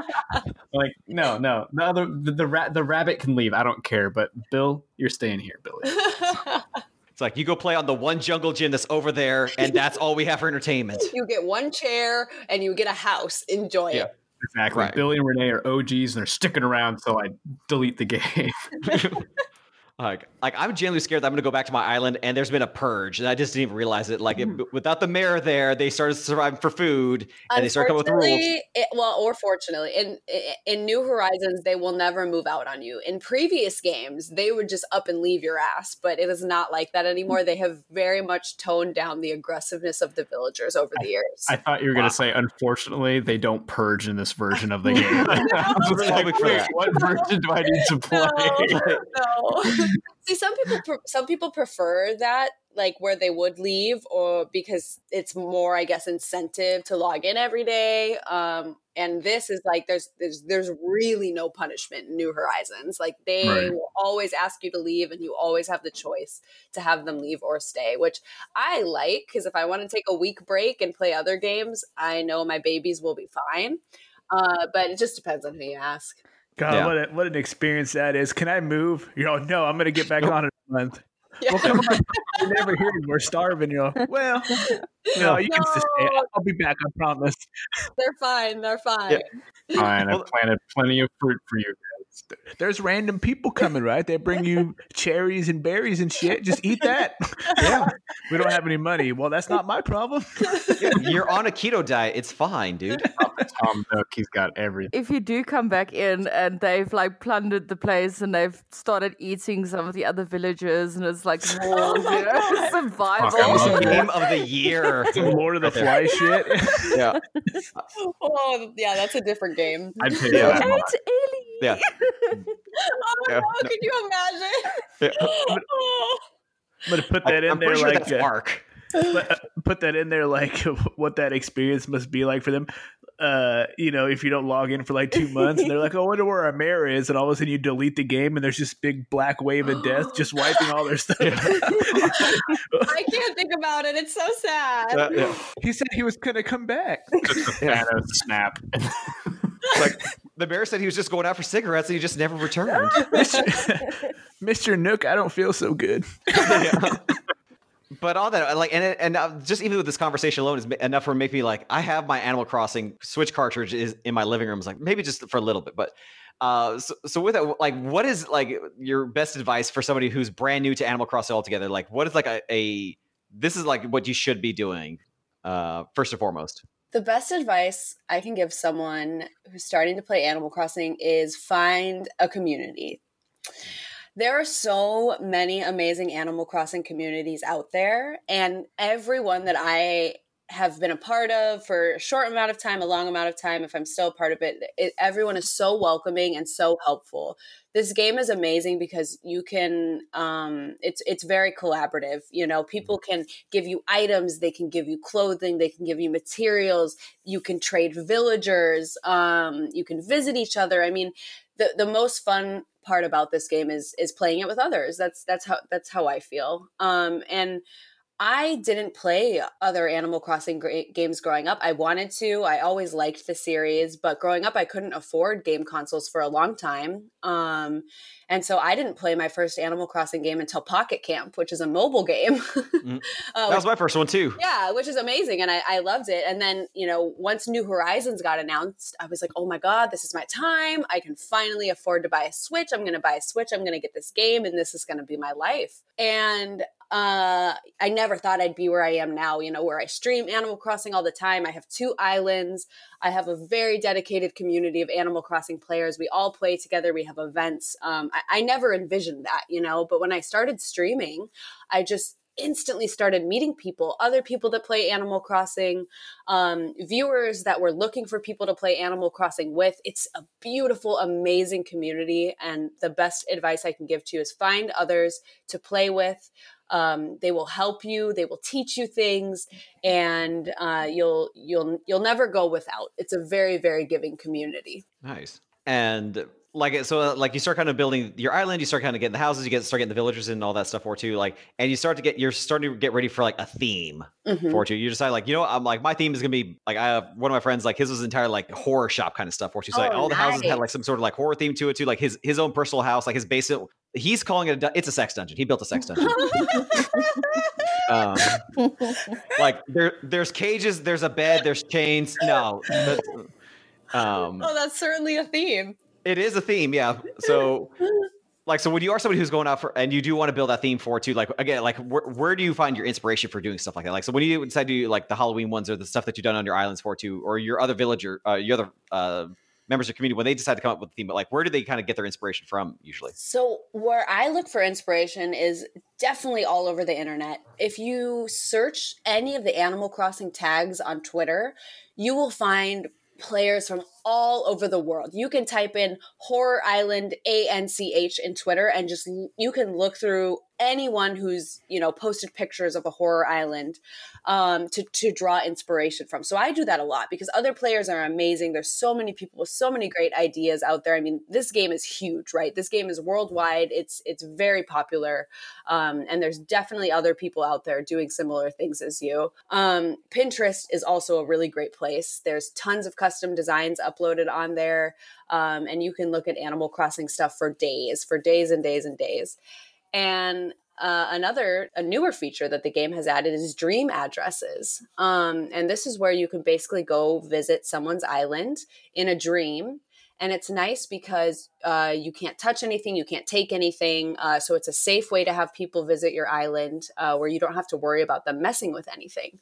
S2: like no, no. The other the the, ra- the rabbit can leave. I don't care. But Bill, you're staying here, Billy.
S1: It's like you go play on the one jungle gym that's over there, and that's all we have for entertainment.
S5: you get one chair and you get a house. Enjoy
S1: Yeah.
S5: it.
S2: Exactly.
S1: Right.
S2: Billy and Renee are OGs and they're sticking around until I delete the game.
S1: Like, like I'm genuinely scared that I'm going to go back to my island and there's been a purge, and I just didn't even realize it. Like, it, hmm. without the mayor there, they started surviving for food, and they start coming with rules.
S5: It, well, or fortunately, in in New Horizons, they will never move out on you. In previous games, they would just up and leave your ass, but it is not like that hmm. anymore. They have very much toned down the aggressiveness of the villagers over the years.
S2: I thought you were
S1: Wow.
S2: going to say, unfortunately, they don't purge in this version of the game. I was
S1: really
S2: like,
S1: for
S2: wait,
S1: that.
S2: what version do I need to play?
S5: no. See, some people pre- some people prefer that, like where they would leave, or because it's more, I guess, incentive to log in every day. Um, and this is like there's there's there's really no punishment in New Horizons. Like they
S2: Right.
S5: will always ask you to leave, and you always have the choice to have them leave or stay, which I like because if I want to take a week break and play other games, I know my babies will be fine. Uh, but it just depends on who you ask.
S4: God,
S1: Yeah.
S4: what a, what an experience that is. Can I move? You know, no, I'm gonna get back on in a month.
S5: Yeah.
S4: Well, come on, we're never here. We're starving. You know. Well, no, you can stay. I'll be back. I promise.
S5: They're fine. They're fine.
S2: Fine, I've planted plenty of fruit for you guys.
S4: There's random people coming, right? They bring you cherries and berries and shit. Just eat that. yeah. We don't have any money. Well, that's not my problem.
S1: You're on a keto diet. It's fine, dude.
S2: Tom Nook, he's got everything.
S3: if you do come back in and they've like plundered the place and they've started eating some of the other villagers and it's like oh war, you know, survival.
S2: Fuck, I'm
S1: Game of the year.
S4: Some Lord of the Fly shit.
S1: Yeah,
S5: Oh, yeah, that's a different game.
S2: I'd pay
S1: Yeah.
S2: that.
S3: It's Ellie.
S1: Yeah.
S5: Oh,
S1: Yeah,
S5: no,
S1: no.
S5: can you imagine?
S1: Yeah.
S5: Oh.
S4: I'm gonna put that in
S1: I'm
S4: there
S1: pretty sure
S4: like
S1: that's
S4: uh,
S1: Mark.
S4: put, uh, that in there like what that experience must be like for them. uh, you know, if you don't log in for like two months, and they're like, "Oh, I wonder where our mayor is," and all of a sudden you delete the game, and there's this big black wave of death just wiping all their stuff.
S5: I can't think about it. It's so sad.
S1: Uh, yeah.
S4: he said he was gonna come back.
S2: Thanos snap.
S1: Like the mayor said he was just going out for cigarettes and he just never returned.
S4: Mister Nook, I don't feel so good.
S1: Yeah. But all that, like, and and uh, just even with this conversation alone is enough for make me like, I have my Animal Crossing Switch cartridge is in my living room. It's like maybe just for a little bit, but uh, so, so with that, like, what is like your best advice for somebody who's brand new to Animal Crossing altogether? Like, what is like a, a this is like what you should be doing uh, first and foremost.
S5: The best advice I can give someone who's starting to play Animal Crossing is find a community. There are so many amazing Animal Crossing communities out there, and everyone that I have been a part of for a short amount of time, a long amount of time, if I'm still a part of it, it everyone is so welcoming and so helpful. This game is amazing because you can um it's it's very collaborative. You know, people can give you items, they can give you clothing, they can give you materials, you can trade villagers, um you can visit each other. I mean, the the most fun part about this game is is playing it with others. That's that's how that's how I feel. Um and I didn't play other Animal Crossing gra- games growing up. I wanted to. I always liked the series, but growing up, I couldn't afford game consoles for a long time. Um, and so I didn't play my first Animal Crossing game until Pocket Camp, which is a mobile game.
S1: Mm.
S5: uh,
S1: That was my first one too.
S5: yeah, which is amazing. And I, I loved it. And then, you know, once New Horizons got announced, I was like, oh my God, this is my time. I can finally afford to buy a Switch. I'm going to buy a Switch. I'm going to get this game, and this is going to be my life. And uh, I never thought I'd be where I am now, you know, where I stream Animal Crossing all the time. I have two islands. I have a very dedicated community of Animal Crossing players. We all play together. We have events. Um, I, I never envisioned that, you know, but when I started streaming, I just instantly started meeting people, other people that play Animal Crossing, um, viewers that were looking for people to play Animal Crossing with. It's a beautiful, amazing community. And the best advice I can give to you is find others to play with. Um, they will help you. They will teach you things, and uh, you'll you'll you'll never go without. It's a very very giving community.
S1: Nice. And like so uh, like you start kind of building your island, you start kind of getting the houses, you get start getting the villagers and all that stuff for too. Like and you start to get you're starting to get ready for like a theme
S5: Mhm.
S1: for too. You decide like, you know, what, I'm like my theme is gonna be like I have one of my friends like his was entire like horror shop kind of stuff for too. So like
S5: Oh,
S1: all the houses had like some sort of like horror theme to it too. Like his his own personal house, like his basement. He's calling it a du- it's a sex dungeon. He built a sex dungeon. um, like there there's cages, there's a bed, there's chains. No. that's- um
S5: Oh, that's certainly a theme.
S1: it is a theme, yeah. So, like, so when you are somebody who's going out for, and you do want to build that theme for too, like, again, like, where, where do you find your inspiration for doing stuff like that? Like, so when you decide to do like the Halloween ones or the stuff that you've done on your islands for too, or your other villager, uh, your other uh, members of community, when they decide to come up with a theme, but like, where do they kind of get their inspiration from usually?
S5: So, where I look for inspiration is definitely all over the internet. If you search any of the Animal Crossing tags on Twitter, you will find players from all over the world. You can type in Horror Island ANCH in Twitter and just you can look through anyone who's, you know, posted pictures of a horror island um, to, to draw inspiration from. So I do that a lot because other players are amazing. There's so many people with so many great ideas out there. I mean, this game is huge, right? This game is worldwide. It's it's very popular, um, and there's definitely other people out there doing similar things as you. Um, Pinterest is also a really great place. There's tons of custom designs uploaded on there, um, and you can look at Animal Crossing stuff for days, for days and days and days. And uh, another, a newer feature that the game has added is dream addresses. Um, and this is where you can basically go visit someone's island in a dream. And it's nice because uh, you can't touch anything, you can't take anything. Uh, so it's a safe way to have people visit your island uh, where you don't have to worry about them messing with anything.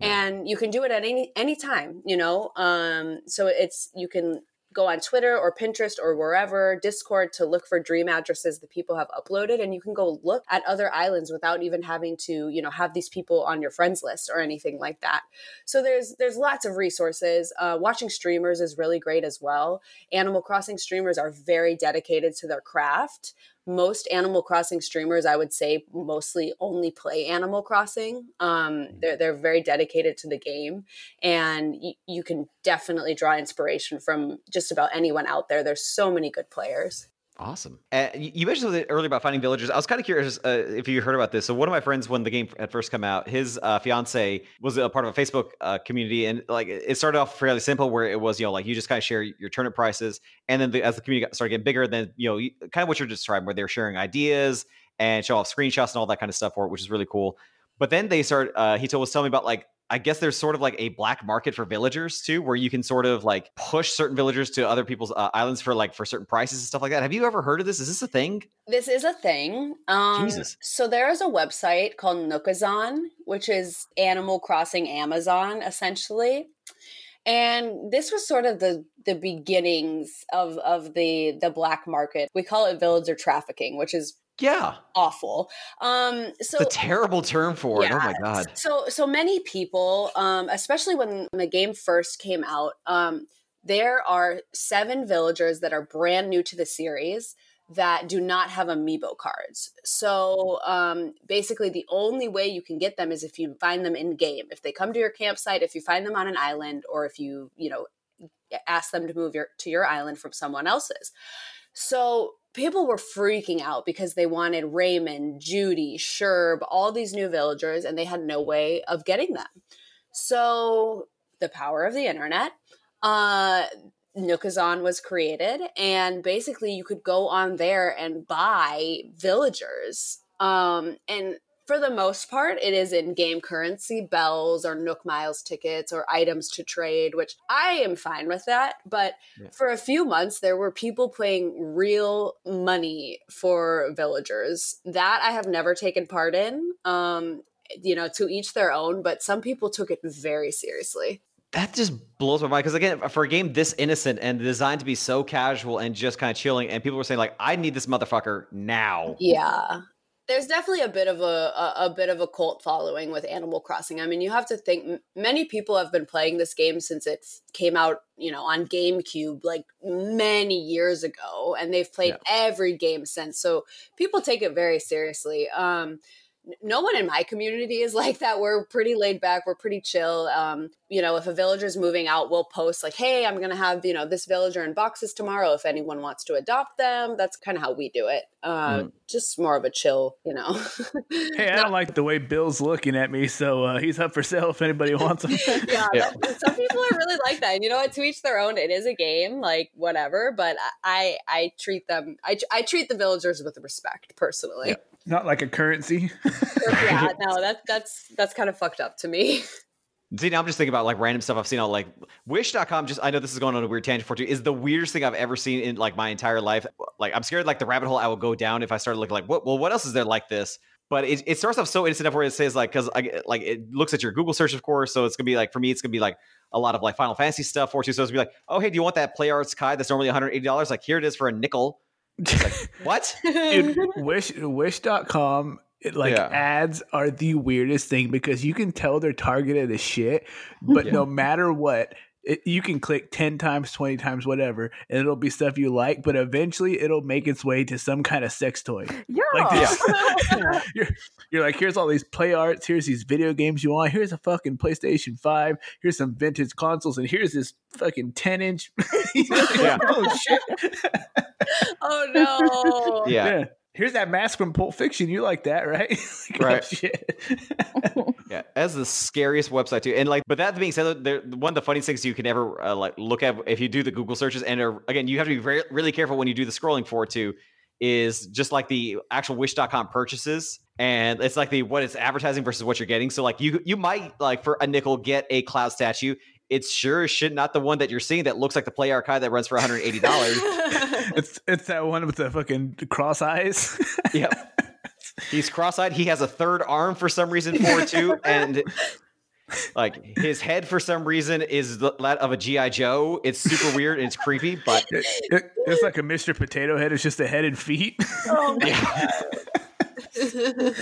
S5: And you can do it at any any time, you know. Um, so it's you can go on Twitter or Pinterest or wherever, Discord to look for dream addresses that people have uploaded and you can go look at other islands without even having to, you know, have these people on your friends list or anything like that. So there's there's lots of resources. Uh, watching streamers is really great as well. Animal Crossing streamers are very dedicated to their craft. Most Animal Crossing streamers, I would say, mostly only play Animal Crossing. Um, they're they're very dedicated to the game, and y- you can definitely draw inspiration from just about anyone out there. There's so many good players.
S1: Awesome. Uh, you mentioned something earlier about finding villagers. I was kind of curious uh, if you heard about this. So one of my friends, when the game had first come out, his uh, fiance was a part of a Facebook uh, community, and like it started off fairly simple, where it was you know like you just kind of share your turnip prices, and then the, as the community got, started getting bigger, then you know kind of what you're describing, where they're sharing ideas and show off screenshots and all that kind of stuff for it, which is really cool. But then they start. Uh, he told was telling me about like I guess there's sort of like a black market for villagers too, where you can sort of like push certain villagers to other people's uh, islands for like for certain prices and stuff like that. Have you ever heard of this? Is this a thing?
S5: This is a thing. Um,
S1: Jesus.
S5: So there is a website called Nookazon, which is Animal Crossing Amazon, essentially. And this was sort of the the beginnings of of the the black market. We call it villager trafficking, which is
S1: Yeah,
S5: awful. Um, so
S1: the terrible term for it. Oh my god.
S5: so so many people, um, especially when the game first came out, um, there are seven villagers that are brand new to the series that do not have amiibo cards. So um, basically, the only way you can get them is if you find them in game. If they come to your campsite, if you find them on an island, or if you you know ask them to move your to your island from someone else's. So people were freaking out because they wanted Raymond, Judy, Sherb, all these new villagers, and they had no way of getting them. So the power of the internet, uh, Nookazon was created, and basically you could go on there and buy villagers. Um, and for the most part, it is in game currency, bells or Nook Miles tickets or items to trade, which I am fine with that. But
S1: Yeah.
S5: for a few months, there were people playing real money for villagers. That I have never taken part in. Um, you know, to each their own, but some people took it very seriously.
S1: That just blows my mind because again, for a game this innocent and designed to be so casual and just kind of chilling, and people were saying like, "I need this motherfucker now."
S5: Yeah. There's definitely a bit of a, a, a bit of a cult following with Animal Crossing. I mean, you have to think m- many people have been playing this game since it f- came out, you know, on GameCube like many years ago, and they've played every game since. So people take it very seriously. Um, no one in my community is like that. We're pretty laid back. We're pretty chill. Um, you know, if a villager's moving out, we'll post like, "Hey, I'm gonna have you know this villager in boxes tomorrow. If anyone wants to adopt them." That's kind of how we do it. Um, Just more of a chill, you know.
S4: Hey, I don't like the way Bill's looking at me, so uh, he's up for sale if anybody wants him.
S5: yeah,
S1: Yeah.
S5: that- some people are really like that. And you know what? To each their own. It is a game, like whatever. But I, I treat them. I, I treat the villagers with respect, personally.
S4: Not like a currency.
S5: Yeah, no, that that's that's kind of fucked up to me.
S1: See, now I'm just thinking about like random stuff I've seen on like Wish.com. Just I know this is going on a weird tangent for you. Is the weirdest thing I've ever seen in like my entire life. Like I'm scared like the rabbit hole I will go down if I started looking like what well what else is there like this? But it, it starts off so innocent enough where it says like because I like it looks at your Google search of course. So it's gonna be like for me it's gonna be like a lot of like Final Fantasy stuff for you. So it's gonna be like oh hey do you want that Play Arts Kai that's normally 180 dollars? Like here it is for a nickel. It's like what?
S4: Dude, wish wish.com it, like
S1: Yeah.
S4: ads are the weirdest thing because you can tell they're targeted as shit, but
S1: Yeah.
S4: no matter what, it, you can click 10 times, 20 times, whatever, and it'll be stuff you like, but eventually it'll make its way to some kind of sex toy.
S3: Yeah.
S4: Like this. you're, you're like, here's all these play arts, here's these video games you want, here's a fucking PlayStation 5, here's some vintage consoles, and here's this fucking 10 inch.
S1: Yeah.
S4: oh shit.
S5: oh no.
S1: Yeah.
S4: Here's that mask from Pulp Fiction. You like that, right? Like, oh,
S1: Right.
S4: shit.
S1: Yeah, that's the scariest website too. And like, but that being said, there, one of the funniest things you can ever uh, like look at if you do the Google searches, and uh, again, you have to be very really careful when you do the scrolling for it too. Is just like the actual Wish.com purchases, and it's like the what it's advertising versus what you're getting. So like you you might like for a nickel get a cloud statue. It's sure as shit not the one that you're seeing that looks like the Play Arts Kai that runs for 180 dollars.
S4: it's it's that one with the fucking cross eyes.
S1: yep. He's cross-eyed. He has a third arm for some reason for it too, and like his head for some reason is that of a GI Joe. It's super weird and it's creepy, but
S4: It- it- it's like a Mr. Potato Head. It's just a head and feet.
S5: Oh my
S1: yeah,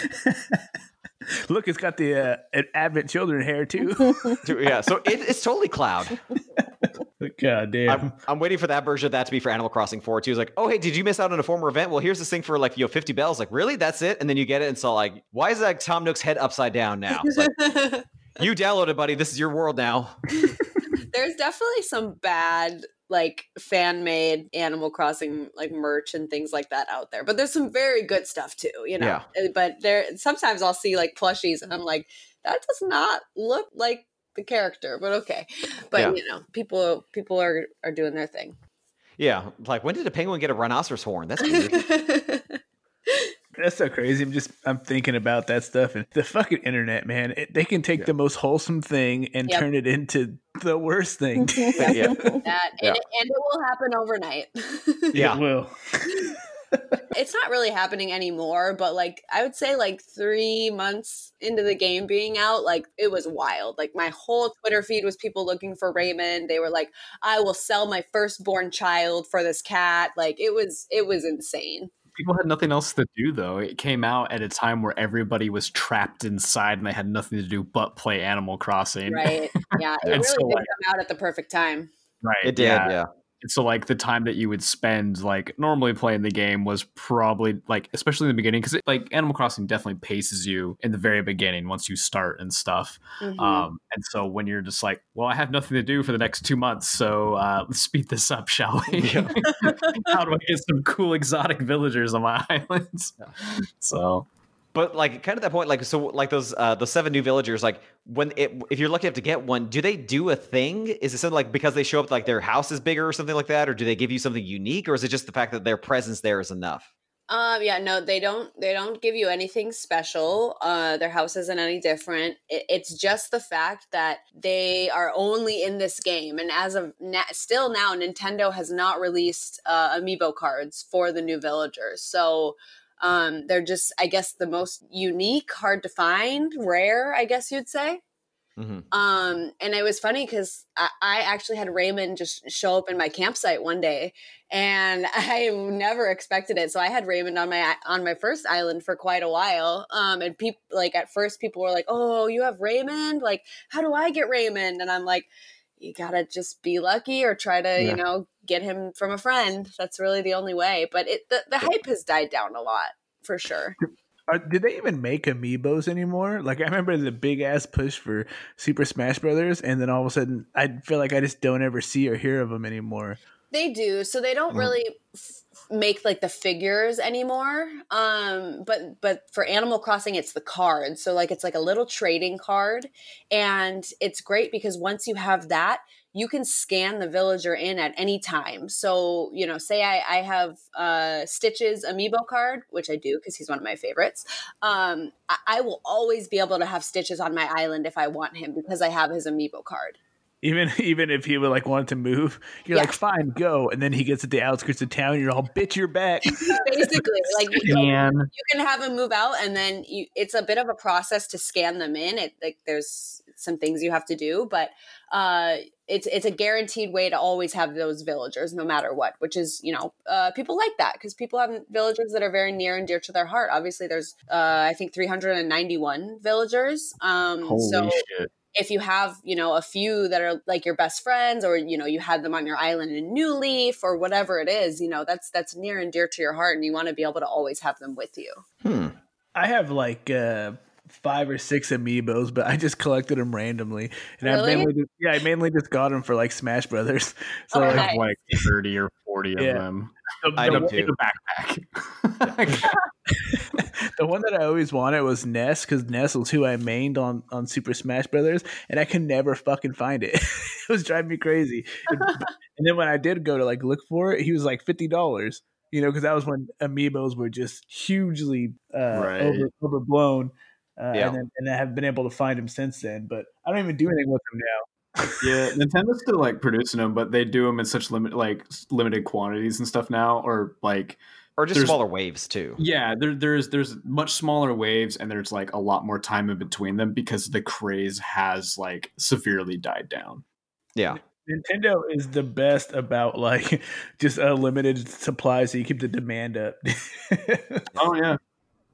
S4: Look, it's got the uh, Advent children hair too.
S1: yeah. So it, it's totally Cloud.
S4: God damn.
S1: I'm, I'm waiting for that version of that to be for Animal Crossing 4 too. It's like, oh hey, did you miss out on a former event? Well, here's this thing for like you know 50 bells. Like, really? That's it? And then you get it, and so like, why is that Tom Nook's head upside down now? Like, you downloaded, buddy. This is your world now.
S5: There's definitely some bad like fan made Animal Crossing like merch and things like that out there. But there's some very good stuff too, you know.
S1: Yeah.
S5: Uh, But there sometimes I'll see like plushies and I'm like, that does not look like the character, but okay. But
S1: Yeah.
S5: you know, people people are are doing their thing.
S1: Yeah, like when did a penguin get a rhinoceros horn? That's weird.
S4: That's so crazy. I'm just I'm thinking about that stuff and the fucking internet, man. It, they can take the most wholesome thing and
S5: Yep.
S4: turn it into the worst thing.
S1: yeah,
S5: that
S1: Yeah.
S5: and, and it will happen overnight.
S1: yeah.
S4: It will.
S5: it's not really happening anymore, but like I would say like 3 months into the game being out, like it was wild. Like my whole Twitter feed was people looking for Raymond. They were like, "I will sell my firstborn child for this cat." Like it was it was insane.
S2: People had nothing else to do though. It came out at a time where everybody was trapped inside and they had nothing to do but play Animal Crossing.
S5: Right. Yeah, it
S2: And
S5: really
S2: so,
S5: did
S2: like-
S5: come out at the perfect time.
S2: Right.
S1: It did. Yeah.
S2: And so like the time that you would spend like normally playing the game was probably like especially in the beginning because like Animal Crossing definitely paces you in the very beginning once you start and stuff.
S5: Mhm.
S2: Um, and so when you're just like, well, I have nothing to do for the next two months, so uh, let's speed this up, shall we?
S1: Yeah.
S2: How do I get some cool exotic villagers on my islands? So
S1: But like, kind of that point, like, so like those uh the seven new villagers, like when it if you're lucky enough to get one, do they do a thing? Is it something like because they show up like their house is bigger or something like that, or do they give you something unique, or is it just the fact that their presence there is enough?
S5: Um, yeah, no, they don't. They don't give you anything special. Uh, their house isn't any different. It, it's just the fact that they are only in this game, and as of na- still now, Nintendo has not released uh, amiibo cards for the new villagers. So, um, they're just, I guess, the most unique, hard to find, rare. I guess you'd say.
S1: hmm
S5: Um, and it was funny because I, I actually had Raymond just show up in my campsite one day, and I never expected it. So I had Raymond on my on my first island for quite a while. Um, and people like at first people were like, "Oh, you have Raymond? Like, how do I get Raymond?" And I'm like, "You gotta just be lucky, or try to,
S1: Yeah.
S5: you know, get him from a friend. That's really the only way." But it the, the hype has died down a lot for sure.
S4: Are, did they even make amiibos anymore? Like I remember the big ass push for Super Smash Brothers, and then all of a sudden, I feel like I just don't ever see or hear of them anymore.
S5: They do. So they don't
S1: Mhm.
S5: really f- make like the figures anymore. Um but but for Animal Crossing it's the card. So like it's like a little trading card and it's great because once you have that you can scan the villager in at any time. So, you know, say I, I have uh, Stitches' amiibo card, which I do because he's one of my favorites. Um, I, I will always be able to have Stitches on my island if I want him because I have his amiibo card.
S4: Even even if he would like want to move, you're
S5: Yeah.
S4: like, fine, go. And then he gets at the outskirts of town, you're all, bitch, you're back.
S5: Basically, like you,
S2: and
S5: you can have them move out and then you it's a bit of a process to scan them in it like there's some things you have to do but uh it's it's a guaranteed way to always have those villagers no matter what which is you know uh people like that because people have villagers that are very near and dear to their heart obviously there's uh i think 391 villagers um
S2: holy
S5: so
S2: shit.
S5: If you have you know a few that are like your best friends or you know you had them on your island in new leaf or whatever it is you know that's that's near and dear to your heart and you want to be able to always have them with you
S1: Hmm.
S4: I have like uh, five or six amiibos, but I just collected them randomly, and I mainly just, yeah, I mainly just got them for like Smash Brothers. So
S5: Oh,
S2: I
S4: like,
S2: have
S5: nice.
S2: like 30 or 40 of them.
S4: the,
S1: I
S4: the
S1: do
S4: one-
S1: too.
S2: In a backpack.
S4: the one that I always wanted was Ness because Ness was who I mained on on Super Smash Brothers, and I can never fucking find it. it was driving me crazy. and, and then when I did go to like look for it, he was like fifty dollars. You know, because that was when amiibos were just hugely uh,
S2: Right.
S4: over, overblown. Uh,
S1: Yeah.
S4: and then and I have been able to find him since then, but I don't even do anything with them now.
S2: yeah, Nintendo's still like producing them, but they do them in such limit like limited quantities and stuff now, or like
S1: Or just smaller waves too.
S2: yeah, there, there's there's much smaller waves and there's like a lot more time in between them because the craze has like severely died down.
S1: Yeah.
S4: Nintendo is the best about like just a limited supply, so you keep the demand up.
S2: Oh yeah,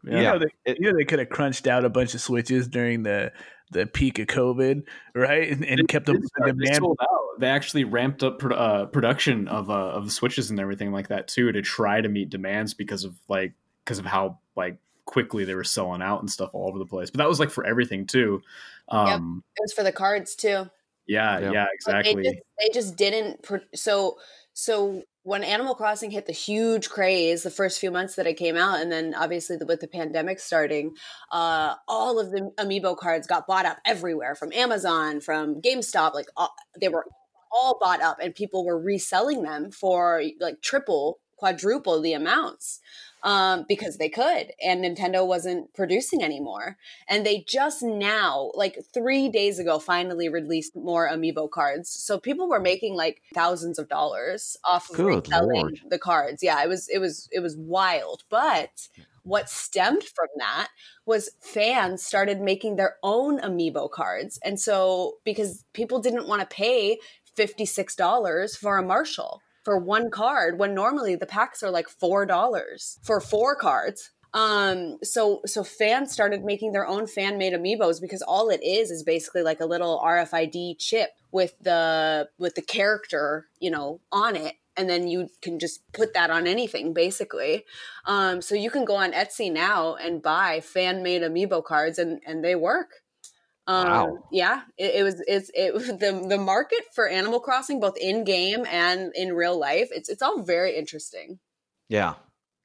S4: You
S1: Yeah.
S4: know, they,
S1: It-
S4: you know they could have crunched out a bunch of switches during the the peak of COVID, right? And, and kept the,
S2: They
S4: the
S2: they
S4: demand.
S2: sold out. they actually ramped up pro- uh, production of uh, of switches and everything like that too to try to meet demands because of like because of how like quickly they were selling out and stuff all over the place. But that was like for everything too. Um,
S5: It was for the cards too.
S2: yeah,
S1: Yeah.
S2: yeah, exactly.
S5: They just, they just didn't. Pro- so so when Animal Crossing hit the huge craze the first few months that it came out, and then obviously the, with the pandemic starting, uh, all of the amiibo cards got bought up everywhere from Amazon, from GameStop. Like all, they were all bought up, and people were reselling them for like triple, quadruple the amounts um, because they could, and Nintendo wasn't producing anymore. And they just now, like three days ago, finally released more amiibo cards. So people were making like thousands of dollars off of
S1: Good
S5: reselling
S1: Lord.
S5: the cards. Yeah, it was it was it was wild. But what stemmed from that was fans started making their own amiibo cards. And so because people didn't want to pay $56 for a Marshal for one card when normally the packs are like $4 for four cards. Um so so fans started making their own fan made amiibos because all it is is basically like a little RFID chip with the with the character, you know, on it and then you can just put that on anything basically. Um so you can go on Etsy now and buy fan made amiibo cards and and they work. Um,
S1: Wow.
S5: Yeah, it, it was. It's it the the market for Animal Crossing, both in game and in real life. It's it's all very interesting.
S1: Yeah.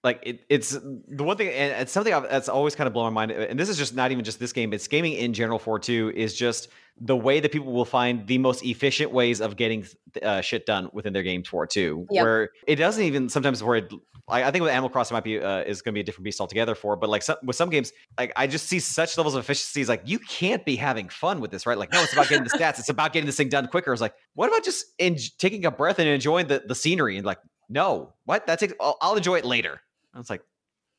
S1: Like it, it's the one thing, and it's something I've, that's always kind of blown my mind. And this is just not even just this game; it's gaming in general for two. Is just the way that people will find the most efficient ways of getting uh, shit done within their game for two.
S5: Yep.
S1: Where it doesn't even sometimes where it, I, I think with Animal Crossing might be uh, is going to be a different beast altogether for. But like some, with some games, like I just see such levels of efficiencies. Like you can't be having fun with this, right? Like no, it's about getting the stats. It's about getting this thing done quicker. It's like what about just en- taking a breath and enjoying the the scenery and like no, what that takes. I'll, I'll enjoy it later. I was like,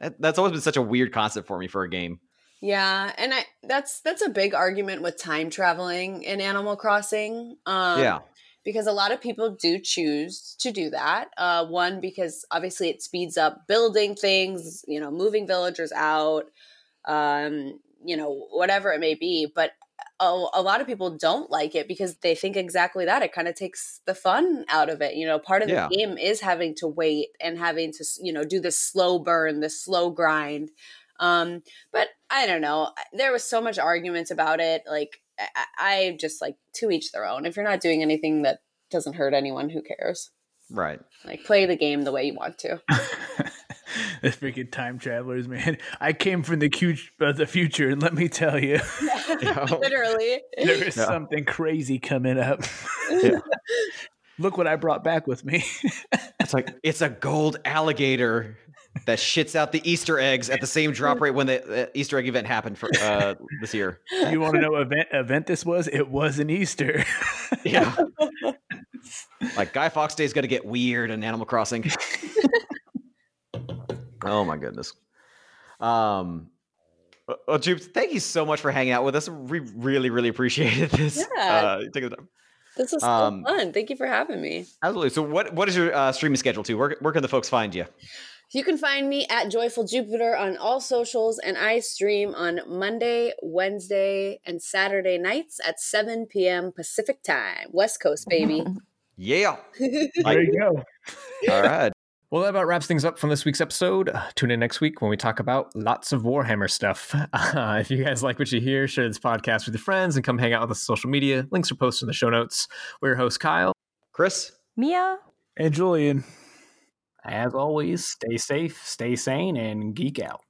S1: that, that's always been such a weird concept for me for a game.
S5: Yeah, and I that's that's a big argument with time traveling in Animal Crossing. Um,
S1: yeah,
S5: because a lot of people do choose to do that. Uh, one because obviously it speeds up building things, you know, moving villagers out, um, you know, whatever it may be. But a, a lot of people don't like it because they think exactly that. It kind of takes the fun out of it. You know, part of
S1: Yeah.
S5: the game is having to wait and having to, you know, do this slow burn, this slow grind. Um, but I don't know. There was so much arguments about it. Like I, I just like to each their own. If you're not doing anything that doesn't hurt anyone, who cares?
S1: right.
S5: Like play the game the way you want to.
S4: the freaking time travelers, man. I came from the, cu- uh, the future, and let me tell you,
S5: Literally.
S4: there is
S1: Yeah.
S4: something crazy coming up.
S1: Yeah.
S4: Look what I brought back with me.
S1: It's like it's a gold alligator that shits out the Easter eggs at the same drop rate when the uh, Easter egg event happened for uh, this year.
S4: you want to know what event event this was? It was an Easter.
S1: Yeah, like Guy Fawkes Day is going to get weird in Animal Crossing. oh my goodness. Um. uh, Well, Jubes, thank you so much for hanging out with us. We really, really appreciated this.
S5: Yeah.
S1: Uh, taking the time.
S5: This was so
S1: Um,
S5: fun. Thank you for having me.
S1: Absolutely. So, what what is your uh, streaming schedule too? Where where can the folks find you?
S5: You can find me at Joyful Jupiter on all socials, and I stream on Monday, Wednesday, and Saturday nights at 7 p.m. Pacific time. West Coast, baby.
S1: Yeah.
S4: there you go.
S1: All right.
S2: Well, that about wraps things up from this week's episode. Uh, tune in next week when we talk about lots of Warhammer stuff. Uh, if you guys like what you hear, share this podcast with your friends and come hang out with us on social media. Links are posted in the show notes. We're your host, Kyle.
S1: Chris.
S3: Mia.
S4: And Julian.
S2: As always, stay safe, stay sane, and geek out.